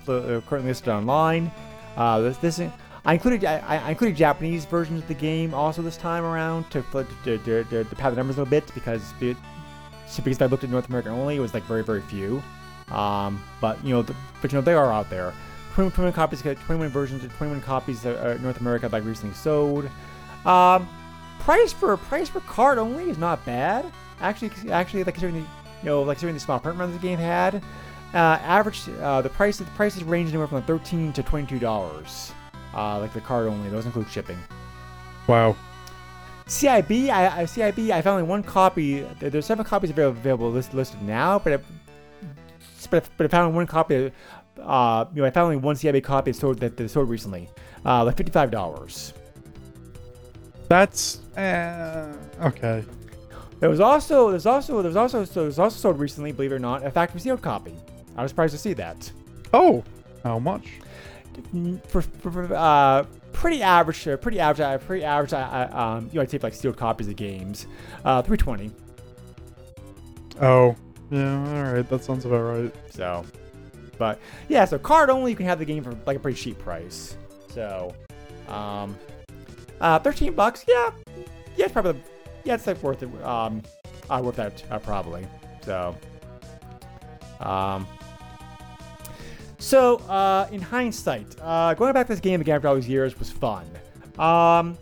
uh, currently listed online. Uh, this, this I included I, I included Japanese versions of the game also this time around to to, to, to, to, to pad the numbers a little bit because it, because I looked at North America only, it was like very very few. Um, but you know, the, but you know they are out there. 21, 21 copies, 21 versions, 21 copies uh, uh, North America like recently sold. Um, price for price for card only is not bad. Actually, actually, like considering the you know like considering the small print run the game had, uh, average uh, the price the prices range anywhere from like 13 to 22 dollars. Uh, like the card only, those include shipping. wow. CIB, I, I CIB, I found only one copy. There's seven copies available, available list, listed now, but but, but I found one copy. Uh, you know, I found only one CIB copy that sold that, that sold recently, uh, like fifty-five dollars. That's uh, okay. There was also there's also there's also so there's also sold recently, believe it or not, a factory sealed copy. I was surprised to see that. Oh, how much? For, for, for, uh, pretty average, uh, pretty average, uh, pretty average. I, I, um, you know, I'd say like sealed copies of games, uh, three twenty. Oh, yeah. All right, that sounds about right. So, but yeah, so card only, you can have the game for like a pretty cheap price. So, um, uh, thirteen bucks, yeah, yeah, it's probably, yeah, it's like worth it. Um, uh, worth that uh, probably. So, um, so uh, in hindsight, uh, going back to this game again after all these years was fun. Um,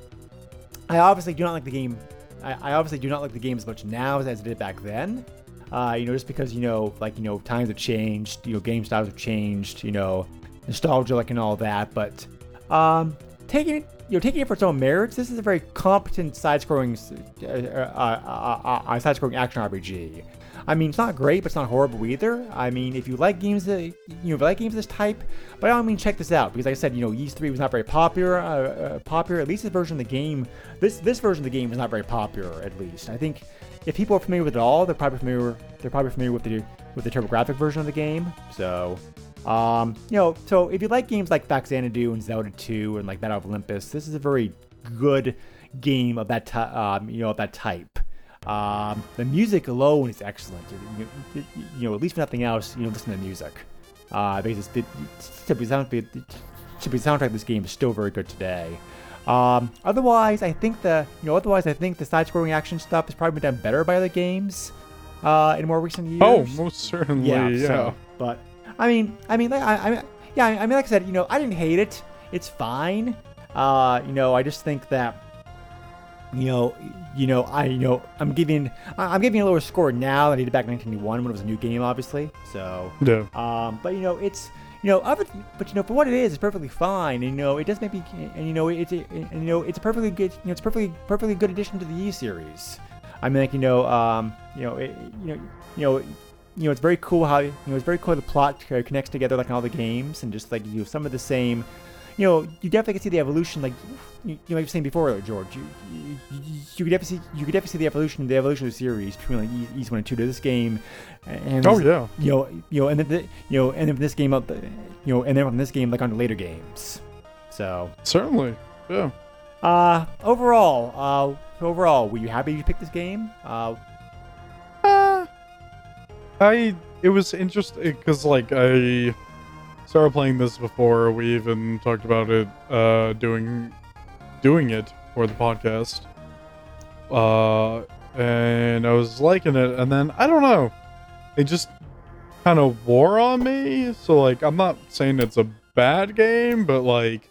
I obviously do not like the game. I, I obviously do not like the game as much now as I did back then. Uh, you know, just because you know, like you know, times have changed. You know, game styles have changed. You know, nostalgia, like and all that. But um, taking it, you know, taking it for its own merits, this is a very competent side-scrolling, uh, uh, uh, uh, uh, side-scrolling action RPG. I mean, it's not great, but it's not horrible either. I mean, if you like games that you know, if you like games of this type, by all means, check this out because, like I said, you know, Ys 3 was not very popular. Uh, uh, popular, at least this version of the game. This this version of the game is not very popular. At least, I think if people are familiar with it all, they're probably familiar. They're probably familiar with the with the TurboGrafx version of the game. So, um, you know, so if you like games like Xanadu and Zelda 2 and like Battle of Olympus, this is a very good game of that ty- um, you know of that type. Um, the music alone is excellent. You, you, you know, at least if nothing else, you know, listen to the music. Uh, because it's, it, to be sound, to be the soundtrack of this game is still very good today. Um, otherwise, I think the you know, otherwise I think the side-scrolling action stuff has probably been done better by other games uh, in more recent years. Oh, most certainly. yeah. Yeah. So, but I mean, I mean, like, I, I mean, yeah, I mean, like I said, you know, I didn't hate it. It's fine. Uh, you know, I just think that you know, you know, I, you know, I'm giving, I'm giving a lower score now than I did back in 1991 when it was a new game, obviously. So, Yeah. um, but you know, it's, you know, other, but you know, for what it is, it's perfectly fine. And, you know, it does maybe, and you know, it's, a, and you know, it's a perfectly good, you know, it's perfectly, perfectly good addition to the E series. I mean, like, you know, um, you know, it, you know, you know. You know, it's very cool how you know it's very cool how the plot uh, connects together like in all the games, and just like you know, some of the same you know, you definitely can see the evolution, like you, you know, you were saying before, George. You, you, you, could definitely see, you could definitely see the evolution, the evolution of the series between like Ys one and two to this game, and Oh this- yeah. you know, you know, and then the, you know, and then from this game up, you know, and then from this game like on the later games. So, Certainly. Yeah. uh, overall, uh, overall, were you happy you picked this game? Uh, Uh, I it was interesting because like I started playing this before we even talked about it uh doing doing it for the podcast. Uh, and I was liking it, and then I don't know, it just kind of wore on me. So like, I'm not saying it's a bad game, but like,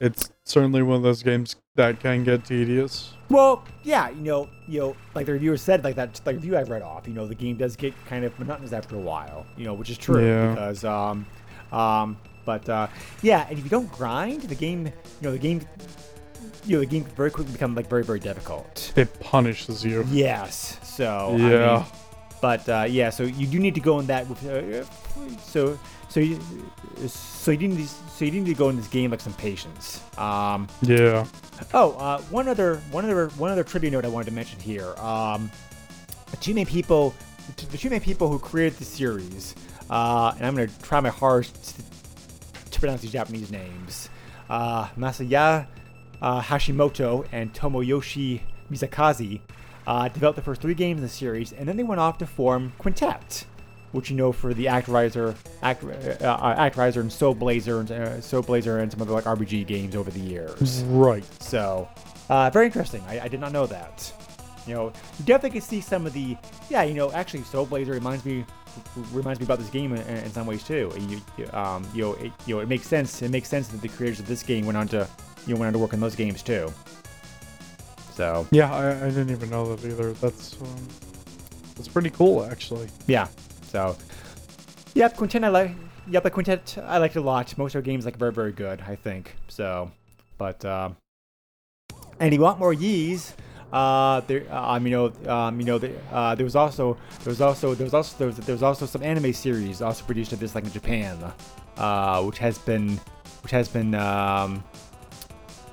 it's certainly one of those games that can get tedious. Well, yeah, you know, you know, like the reviewer said, like that, like review I read off, you know, the game does get kind of monotonous after a while, you know, which is true Yeah. because, um, um, but uh, yeah, and if you don't grind, the game, you know, the game, you know, the game very quickly become like very, very difficult. It punishes you. Yes, so I Yeah. mean, but uh, yeah, so you do need to go in that with, uh, so so you so you need to, so you need to go in this game like some patience. Um, Yeah. Oh, uh, one other, one other, one other trivia note I wanted to mention here. Um, the two main people, the two main people who created the series, uh, and I'm gonna try my hardest to, to pronounce these Japanese names. Uh, Masaya uh, Hashimoto and Tomoyoshi Mizakazi uh, developed the first three games in the series, and then they went off to form Quintet, which you know for the ActRaiser, Act, uh, uh, ActRaiser and Soul Blazer, and uh, Soul Blazer, and some other like RPG games over the years. Right. So, uh, very interesting. I, I did not know that. You know, you definitely can see some of the, yeah, you know, actually, Soul Blazer reminds me reminds me about this game in, in some ways too. You, you, um, you know, it, you know, it makes sense. It makes sense that the creators of this game went on to, you know, went on to work on those games too. So, Yeah, I, I didn't even know that either. That's um, that's pretty cool, actually. yeah. So, yep, Quintet I like. Yep, the Quintet I liked a lot. Most of our games like very very good. I think so. But um, and you want more Ys? Uh, there, um, you know, um, you know, the, uh, there was also, there was also, there was also, there was, there was also some anime series also produced of this, like in Japan, uh, which has been, which has been, um,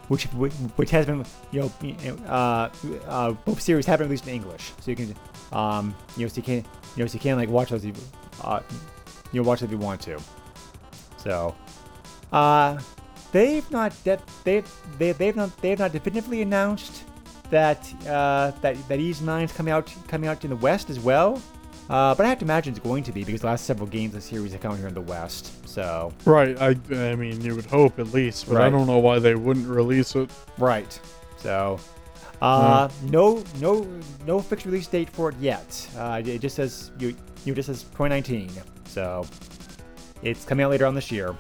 which, which has been, you know, you know, uh, uh, both series have been released in English, so you can, um, you know, so you can, you know, so you can like watch those, you- uh, you know, watch it if you want to. So, uh, they've not de- they they they've not they've not definitively announced that uh, that that Ys 9's coming out coming out in the West as well. Uh, but I have to imagine it's going to be because the last several games of the series have come out here in the West. So Right. I I mean, you would hope at least, but I don't know why they wouldn't release it. right. So uh, no no no fixed release date for it yet. Uh, it just says you you just says 2019. So it's coming out later on this year.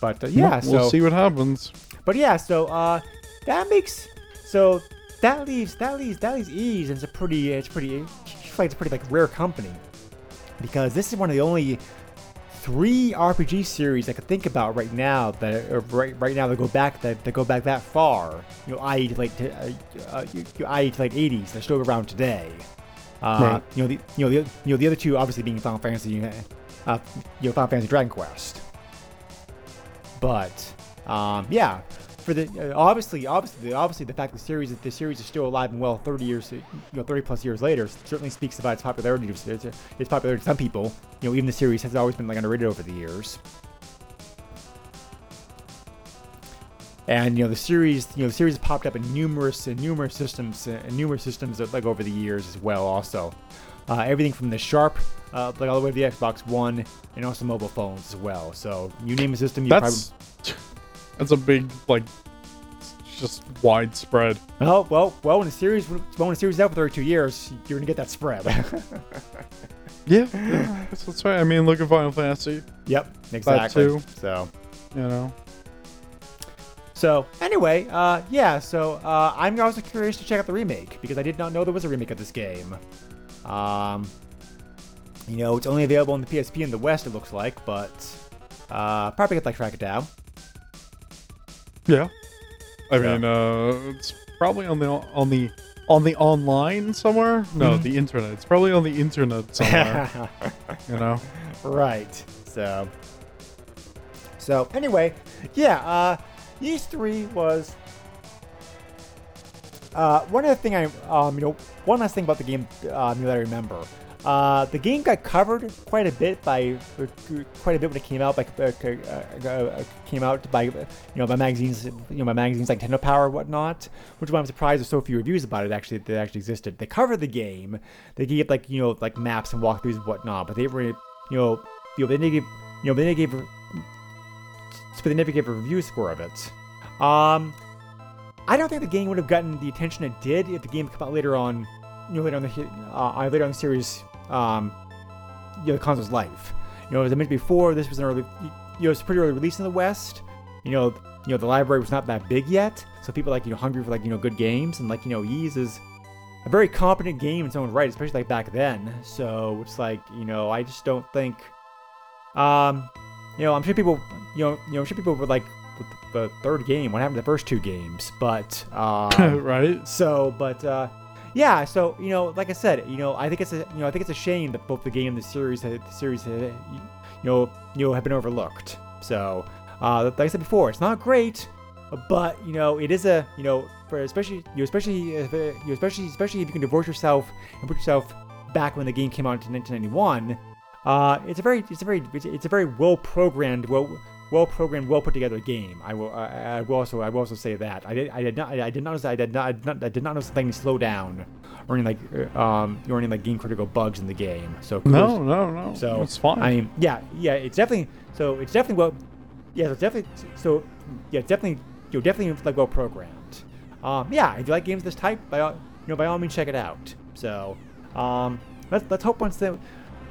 But uh, yeah, we'll so see what happens. But yeah, so uh, that makes so that leaves that leaves that leaves Ys It's a pretty it's pretty it's like it's a pretty like rare company because this is one of the only three RPG series I could think about right now that are right right now that go back that, that go back that far. You know, i.e. like to, uh, uh, you, you- i.e. to like 80s. They're still around today. Uh, Right. You know the you know the you know the other two obviously being Final Fantasy, uh, you know Final Fantasy Dragon Quest. But um, yeah, for the uh, obviously, obviously, obviously, the fact the series the series is still alive and well 30 years, you know, 30 plus years later, certainly speaks about its popularity. Its, its popularity to some people. You know, even the series has always been like underrated over the years. And you know the series, you know the series has popped up in numerous and numerous systems uh, and numerous systems uh, like over the years as well. Also, uh, everything from the Sharp, uh, like all the way to the Xbox One, and also mobile phones as well. So you name a system, you That's that's a big like just widespread. Oh well, well when the series well when the series is out for 32 years, you're gonna get that spread. [LAUGHS] Yeah, yeah that's, that's right. I mean, look at Final Fantasy. yep, exactly. too. So. You know, So anyway, uh, yeah. So uh, I'm also curious to check out the remake because I did not know there was a remake of this game. Um, you know, it's only available on the PSP in the West, it looks like, but uh, probably get like track it down. Yeah. I Yeah. mean, uh, it's probably on the on the on the online somewhere. No, Mm-hmm. the internet. It's probably on the internet somewhere. [LAUGHS] you know. right. So. So anyway, yeah. Uh, Ys three was. Uh, one other thing I, um, you know, one last thing about the game, um, that I remember. Uh, the game got covered quite a bit by, quite a bit when it came out. By, uh, uh, uh, came out by, you know, by magazines, you know, by magazines like Nintendo Power whatnot. Which is why I'm surprised there's so few reviews about it. Actually, that actually existed. They covered the game. They gave like, you know, like maps and walkthroughs and whatnot. But they were, you know, you know, they didn't give, you know, they didn't give, but they never gave a review score of it. Um, I don't think the game would have gotten the attention it did if the game came out later on, you know, later on the uh, later on the series, um, you know, the console's life. You know, as I mentioned before, this was an early, you know, it was a pretty early release in the West. You know, you know, the library was not that big yet, so people like you know hungry for like you know good games, and like you know, Ys is a very competent game in its own right, especially like back then. So it's like you know, I just don't think, um, you know, I'm sure people, you know, you know, I'm sure people were like the third game, what happened to the first two games, but um, right? so, but uh, yeah, so you know, like I said, you know, I think it's a you know, I think it's a shame that both the game and the series, the series, you know, you know, have been overlooked. So, uh, like I said before, it's not great, but you know, it is a you know, for especially you especially if, uh, you especially especially if you can divorce yourself and put yourself back when the game came out in 1991. Uh, it's a very it's a very it's a very well programmed well well programmed, well put together game. I will. I, I will also. I will also say that I did. I did not. I did not. I did not. I did not. I did not notice things slow down, or any like, uh, um, or any like game critical bugs in the game. So No, no, no. So it's fine. I mean, yeah, yeah. It's definitely. So it's definitely well. Yeah, it's definitely. So yeah, it's definitely. You're definitely like well programmed. Um, yeah. If you like games of this type, by all, you know, by all means, check it out. So, um, let's let's hope once that.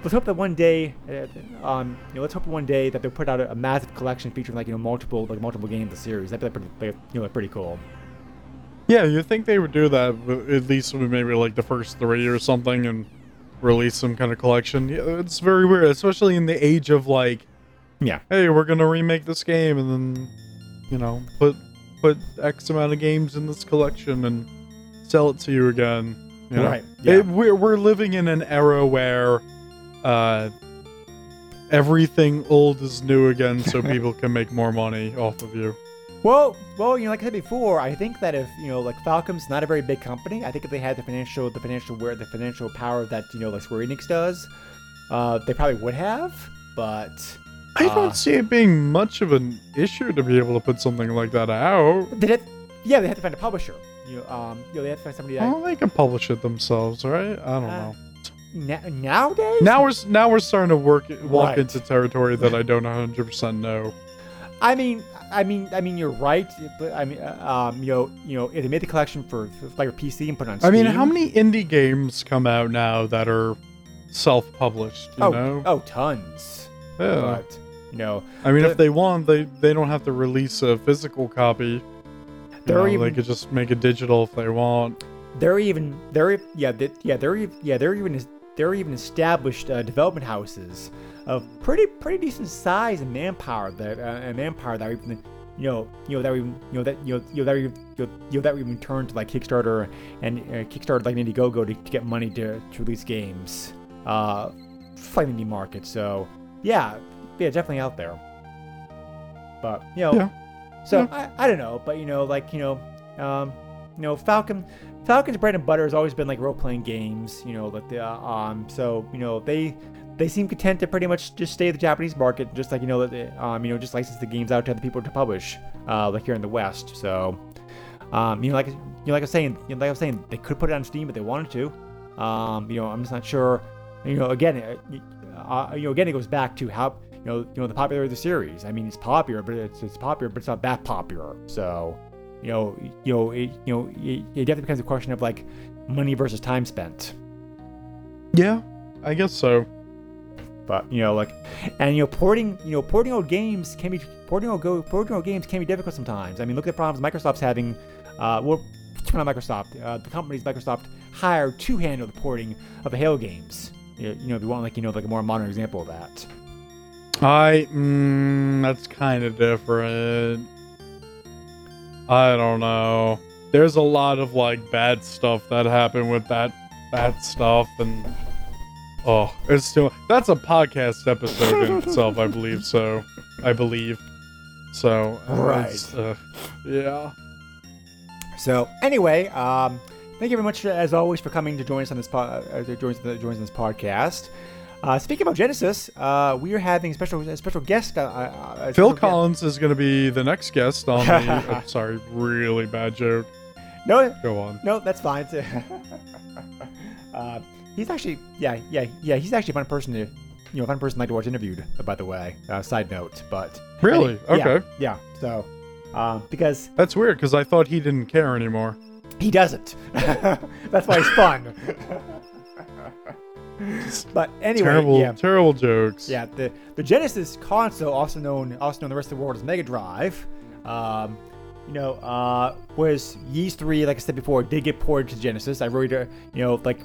Let's hope that one day, uh, um, you know, let's hope one day that they'll put out a, a massive collection featuring like you know multiple like multiple games of the series. That'd be like, pretty, you know, like, pretty cool. Yeah, you think they would do that at least maybe like the first three or something and release some kind of collection. Yeah, it's very weird, especially in the age of like, Yeah. hey, we're gonna remake this game and then, you know, put put X amount of games in this collection and sell it to you again. You know? Right, yeah. It- we're we're living in an era where, uh, everything old is new again, so people can make more money off of you. [LAUGHS] Well, well, you know, like I said before, I think that if you know, like Falcom's not a very big company, I think if they had the financial, the financial, where the financial power that you know, like Square Enix does, uh, they probably would have. But I Uh, don't see it being much of an issue to be able to put something like that out. they have, yeah, they had to find a publisher. You know, um, you know, they have to find somebody that Well, they can publish it themselves, right? I don't Uh, know. Na- nowadays. Now we're now we're starting to work walk Right. into territory that I don't 100 percent know. I mean, I mean, I mean, you're right. But I mean, uh, um, you know, you know, they made the collection for, for like a PC and put it on I mean, how many indie games come out now that are self-published? You Oh, know, oh, tons. yeah. But you know, I mean, the- if they want, they they don't have to release a physical copy. They're know, even- they could just make it digital if they want. They're even they're yeah they, yeah they're yeah they're even they're even established uh, development houses of pretty pretty decent size and manpower that uh, and manpower that are even you know you know that are even you know that you know you know that are even, you know, you know that are even turned to like Kickstarter and uh, Kickstarter like Indiegogo to, to get money to, to release games uh indie market so yeah yeah definitely out there but you know Yeah. so I, I don't know but you know like you know um you know Falcom Falcom's bread and butter has always been like role playing games, you know, like the uh, um so you know they they seem content to pretty much just stay the Japanese market, just like you know that um you know just license the games out to other people to publish, uh like here in the West. So um you know like you know like I was saying you know, like I was saying they could put it on Steam if they wanted to. Um you know I'm just not sure. You know again uh, uh, you know again it goes back to how you know you know the popularity of the series. I mean it's popular, but it's it's popular, but it's not that popular. So you know, you know, it, you know, it, it definitely becomes a question of like money versus time spent. Yeah, I guess so. But you know, like, and you know, porting, you know, porting old games can be porting old go porting old games can be difficult sometimes. I mean, look at the problems Microsoft's having. Uh, well, not Microsoft. Uh, the companies Microsoft hired to handle the porting of the Halo games. You you know, if you want like you know like a more modern example of that. I mm, that's kind of different. I don't know. There's a lot of like bad stuff that happened with that that stuff and oh, it's still that's a podcast episode in itself, I believe. So, I believe. So, uh, it's, uh, yeah. So anyway, um, thank you very much as always for coming to join us on this po- uh, join join us on this podcast. Uh, speaking about Genesis, uh, we are having a special a special guest. Uh, uh, a Phil special guest- Collins is going to be the next guest on the. [LAUGHS] I'm sorry, really bad joke. No, Go on. no, that's fine. [LAUGHS] uh, he's actually, yeah, yeah, yeah. He's actually a fun person to, you know, fun person like to watch interviewed. By the way, uh, side note, but Really? yeah, Okay. yeah. So, Um, because That's weird because I thought he didn't care anymore. he doesn't. [LAUGHS] That's why it's fun. [LAUGHS] but anyway, terrible, yeah. terrible jokes. Yeah, the, the Genesis console, also known also known in the rest of the world as Mega Drive, um, you know, uh, was Ys 3, like I said before, did get ported to Genesis. I wrote a, you know, like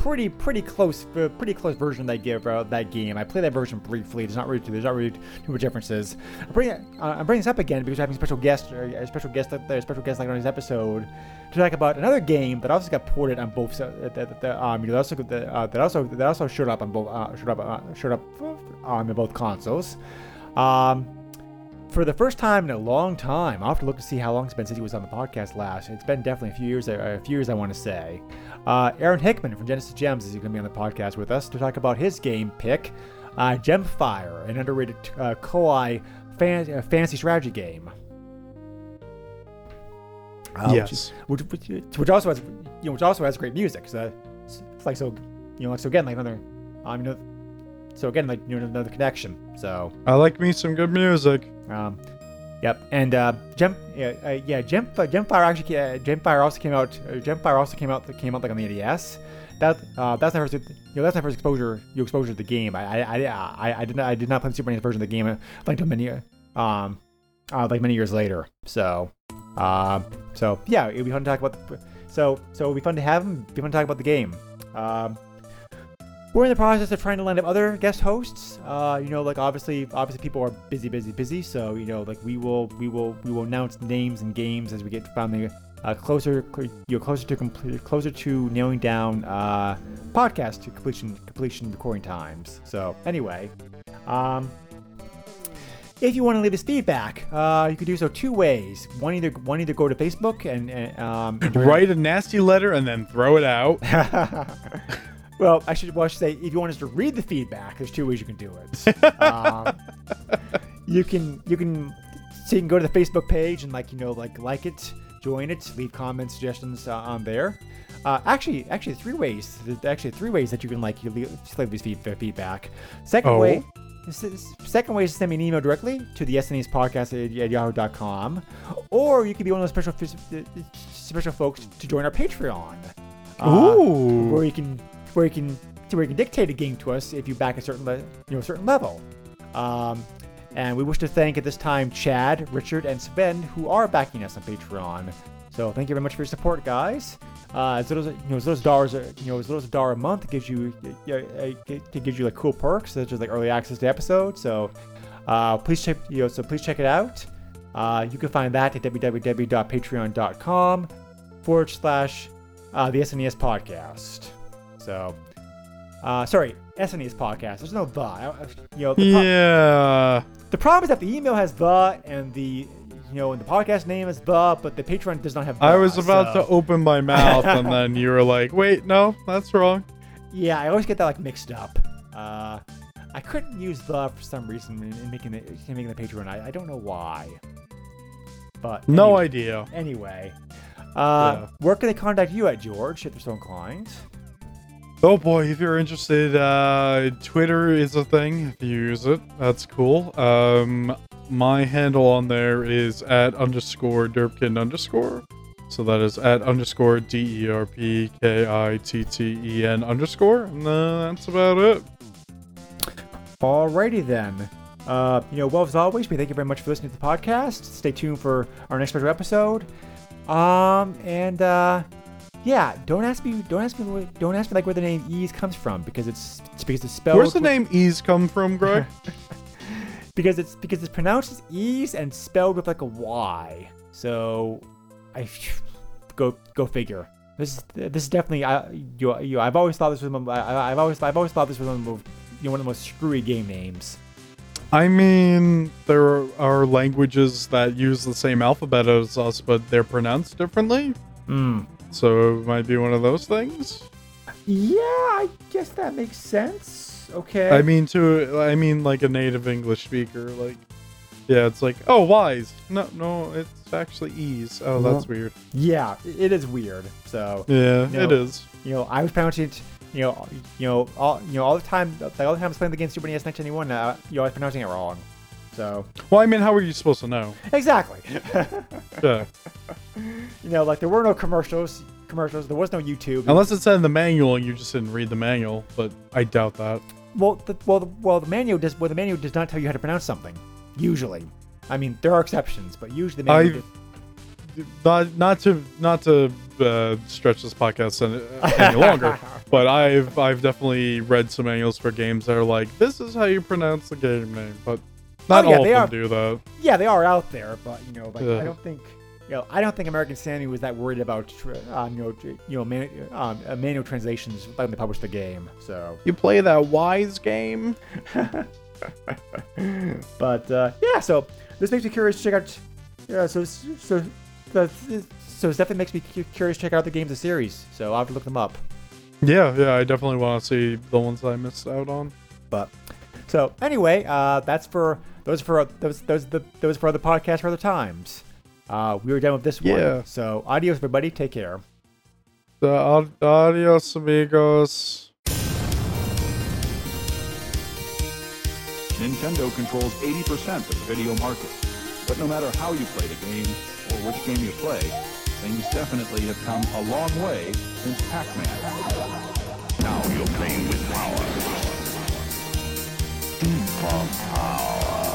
pretty pretty close uh, pretty close version they give uh, that game. I played that version briefly. There's not really there's not really too much differences. I'm bringing uh, I'm bringing this up again because we're having a special guest uh, a special guest a special guest on this episode to talk about another game that also got ported on both uh, that, that, um that also that also that also showed up on both showed up showed up on both consoles. Um, for the first time in a long time, I'll have to look to see how long it's been since he was on the podcast last. It's been definitely a few years, a few years, I want to say. Uh, Aaron Hickman from Genesis Gems is going to be on the podcast with us to talk about his game pick, uh, Gemfire, an underrated uh, Koei fan- uh, fantasy strategy game. Uh, Yes. Which, which, which, also has, you know, which also has great music. So it's, it's like so, you know, like so again, like another, um, you know, so again, like you know, another connection. So. I like me some good music. Um, yep, and uh, Gem, yeah, uh, yeah, Gem, uh, Gemfire actually, uh, Gemfire also came out. Uh, Gemfire also came out. Came out like on the NES. That uh, that's my first, you know, that's my first exposure, you exposure to the game. I, I, I, I, did not, I did not play Super NES version of the game uh, like many, um, uh, like many years later. So, um, so yeah, it'll be fun to talk about. The, so, so it'll be fun to have him. Be fun to talk about the game. Um, we're in the process of trying to line up other guest hosts. Uh, you know, like obviously, obviously people are busy, busy, busy. So you know, like we will, we will, we will announce names and games as we get finally uh, closer, cl- you know, closer to complete, closer to nailing down uh, podcast to completion, completion recording times. So anyway, um, if you want to leave us feedback, uh, you can do so two ways. One either, one either go to Facebook and, and um, and Write a nasty letter and then throw it out. [LAUGHS] well, I should, well, I should say, if you want us to read the feedback, there's two ways you can do it. [LAUGHS] um, you can, you can, so you can go to the Facebook page and like, you know, like like it, join it, leave comments, suggestions uh, on there. Uh, actually, actually, three ways. There's actually three ways that you can like you leave, this feedback. Second Oh. way, second way is to send me an email directly to the SNES podcast at, at yahoo.com, or you could be one of those special special folks to join our Patreon. Uh, Ooh. where you can where you can where you can dictate a game to us if you back a certain le- you know a certain level. Um, and we wish to thank at this time Chad, Richard, and Sven who are backing us on Patreon. So thank you very much for your support, guys. Uh, as little as, you know, as little as dollars, you know, as little as a dollar a month gives you, uh, uh, it gives you like cool perks such as like early access to episodes. So uh, please check, you know, so please check it out. Uh, you can find that at www.patreon.com forward slash uh, the SNES podcast. So, uh, sorry, SNES podcast. There's no the. I- You know, the, pro- Yeah. the problem is that the email has the and the, you know, and the podcast name is the, but the Patreon does not have. The, I was about so- to open my mouth and [LAUGHS] then you were like, wait, no, that's wrong. Yeah, I always get that like mixed up. Uh, I couldn't use the for some reason in, in making the in making the Patreon. I, I don't know why. But No anyway, idea. Anyway, uh, Yeah. where can they contact you at, George, if they're so inclined? Oh boy, if you're interested, uh, Twitter is a thing. If you use it, that's cool. Um, my handle on there is at underscore derpkitten underscore. So that is at underscore D E R P K I T T E N underscore. And that's about it. Alrighty then. Uh, you know, well as always, we thank you very much for listening to the podcast. Stay tuned for our next special episode. Um, and uh, yeah, don't ask me, don't ask me, don't ask me like where the name Ys comes from because it's, it's because it's spelled. Where's the name Ys come from, Greg? [LAUGHS] because it's because it's pronounced as ease and spelled with like a Y. So, I [LAUGHS] go go figure. This is this is definitely I you, you I've always thought this was I, I've always I've always thought this was one of the most, you know, one of the most screwy game names. I mean, there are languages that use the same alphabet as us, but they're pronounced differently. Hmm. So it might be one of those things. Yeah, I guess that makes sense. Okay. I mean, to I mean, like a native English speaker, like, yeah, it's like, oh, wise. No, no, it's actually ease. Oh, that's weird. yeah, it is weird. So Yeah, No. it is. you know, I was pronouncing it. You know, you know, all you know, all the time, like all the time I was playing the game Super NES 1991. Uh, you know, I was pronouncing it wrong. So Well, I mean, how are you supposed to know? exactly. [LAUGHS] [LAUGHS] Yeah. you know, like there were no commercials. Commercials. There was no YouTube. Unless it said in the manual and you just didn't read the manual, but I doubt that. Well, the, well, the, well, the manual does. Well, the manual does not tell you how to pronounce something. Usually, I mean, there are exceptions, but usually the manual. I- does- Not not to not to uh, stretch this podcast any, any [LAUGHS] longer, but I've I've definitely read some manuals for games that are like this is how you pronounce the game name, but not Oh, yeah, all of they them are- do that. yeah, they are out there, but you know, like Yeah. I don't think. You know, I don't think American Sammy was that worried about, um, you know, you know, man, um, uh, manual translations when they published the game. So, You play that wise game. [LAUGHS] but uh, yeah, so this makes me curious to check out. Yeah, so so the, so it definitely makes me curious to check out the games of the series. So I'll have to look them up. Yeah, yeah, I definitely want to see the ones I missed out on. But so anyway, uh, that's for those for those those the those for other podcasts for other times. Uh, we were done with this one. So adios, everybody. Take care. The ad- adios, amigos. Nintendo controls 80% of the video market. But no matter how you play the game, or which game you play, things definitely have come a long way since Pac-Man. Now you're playing with power for power.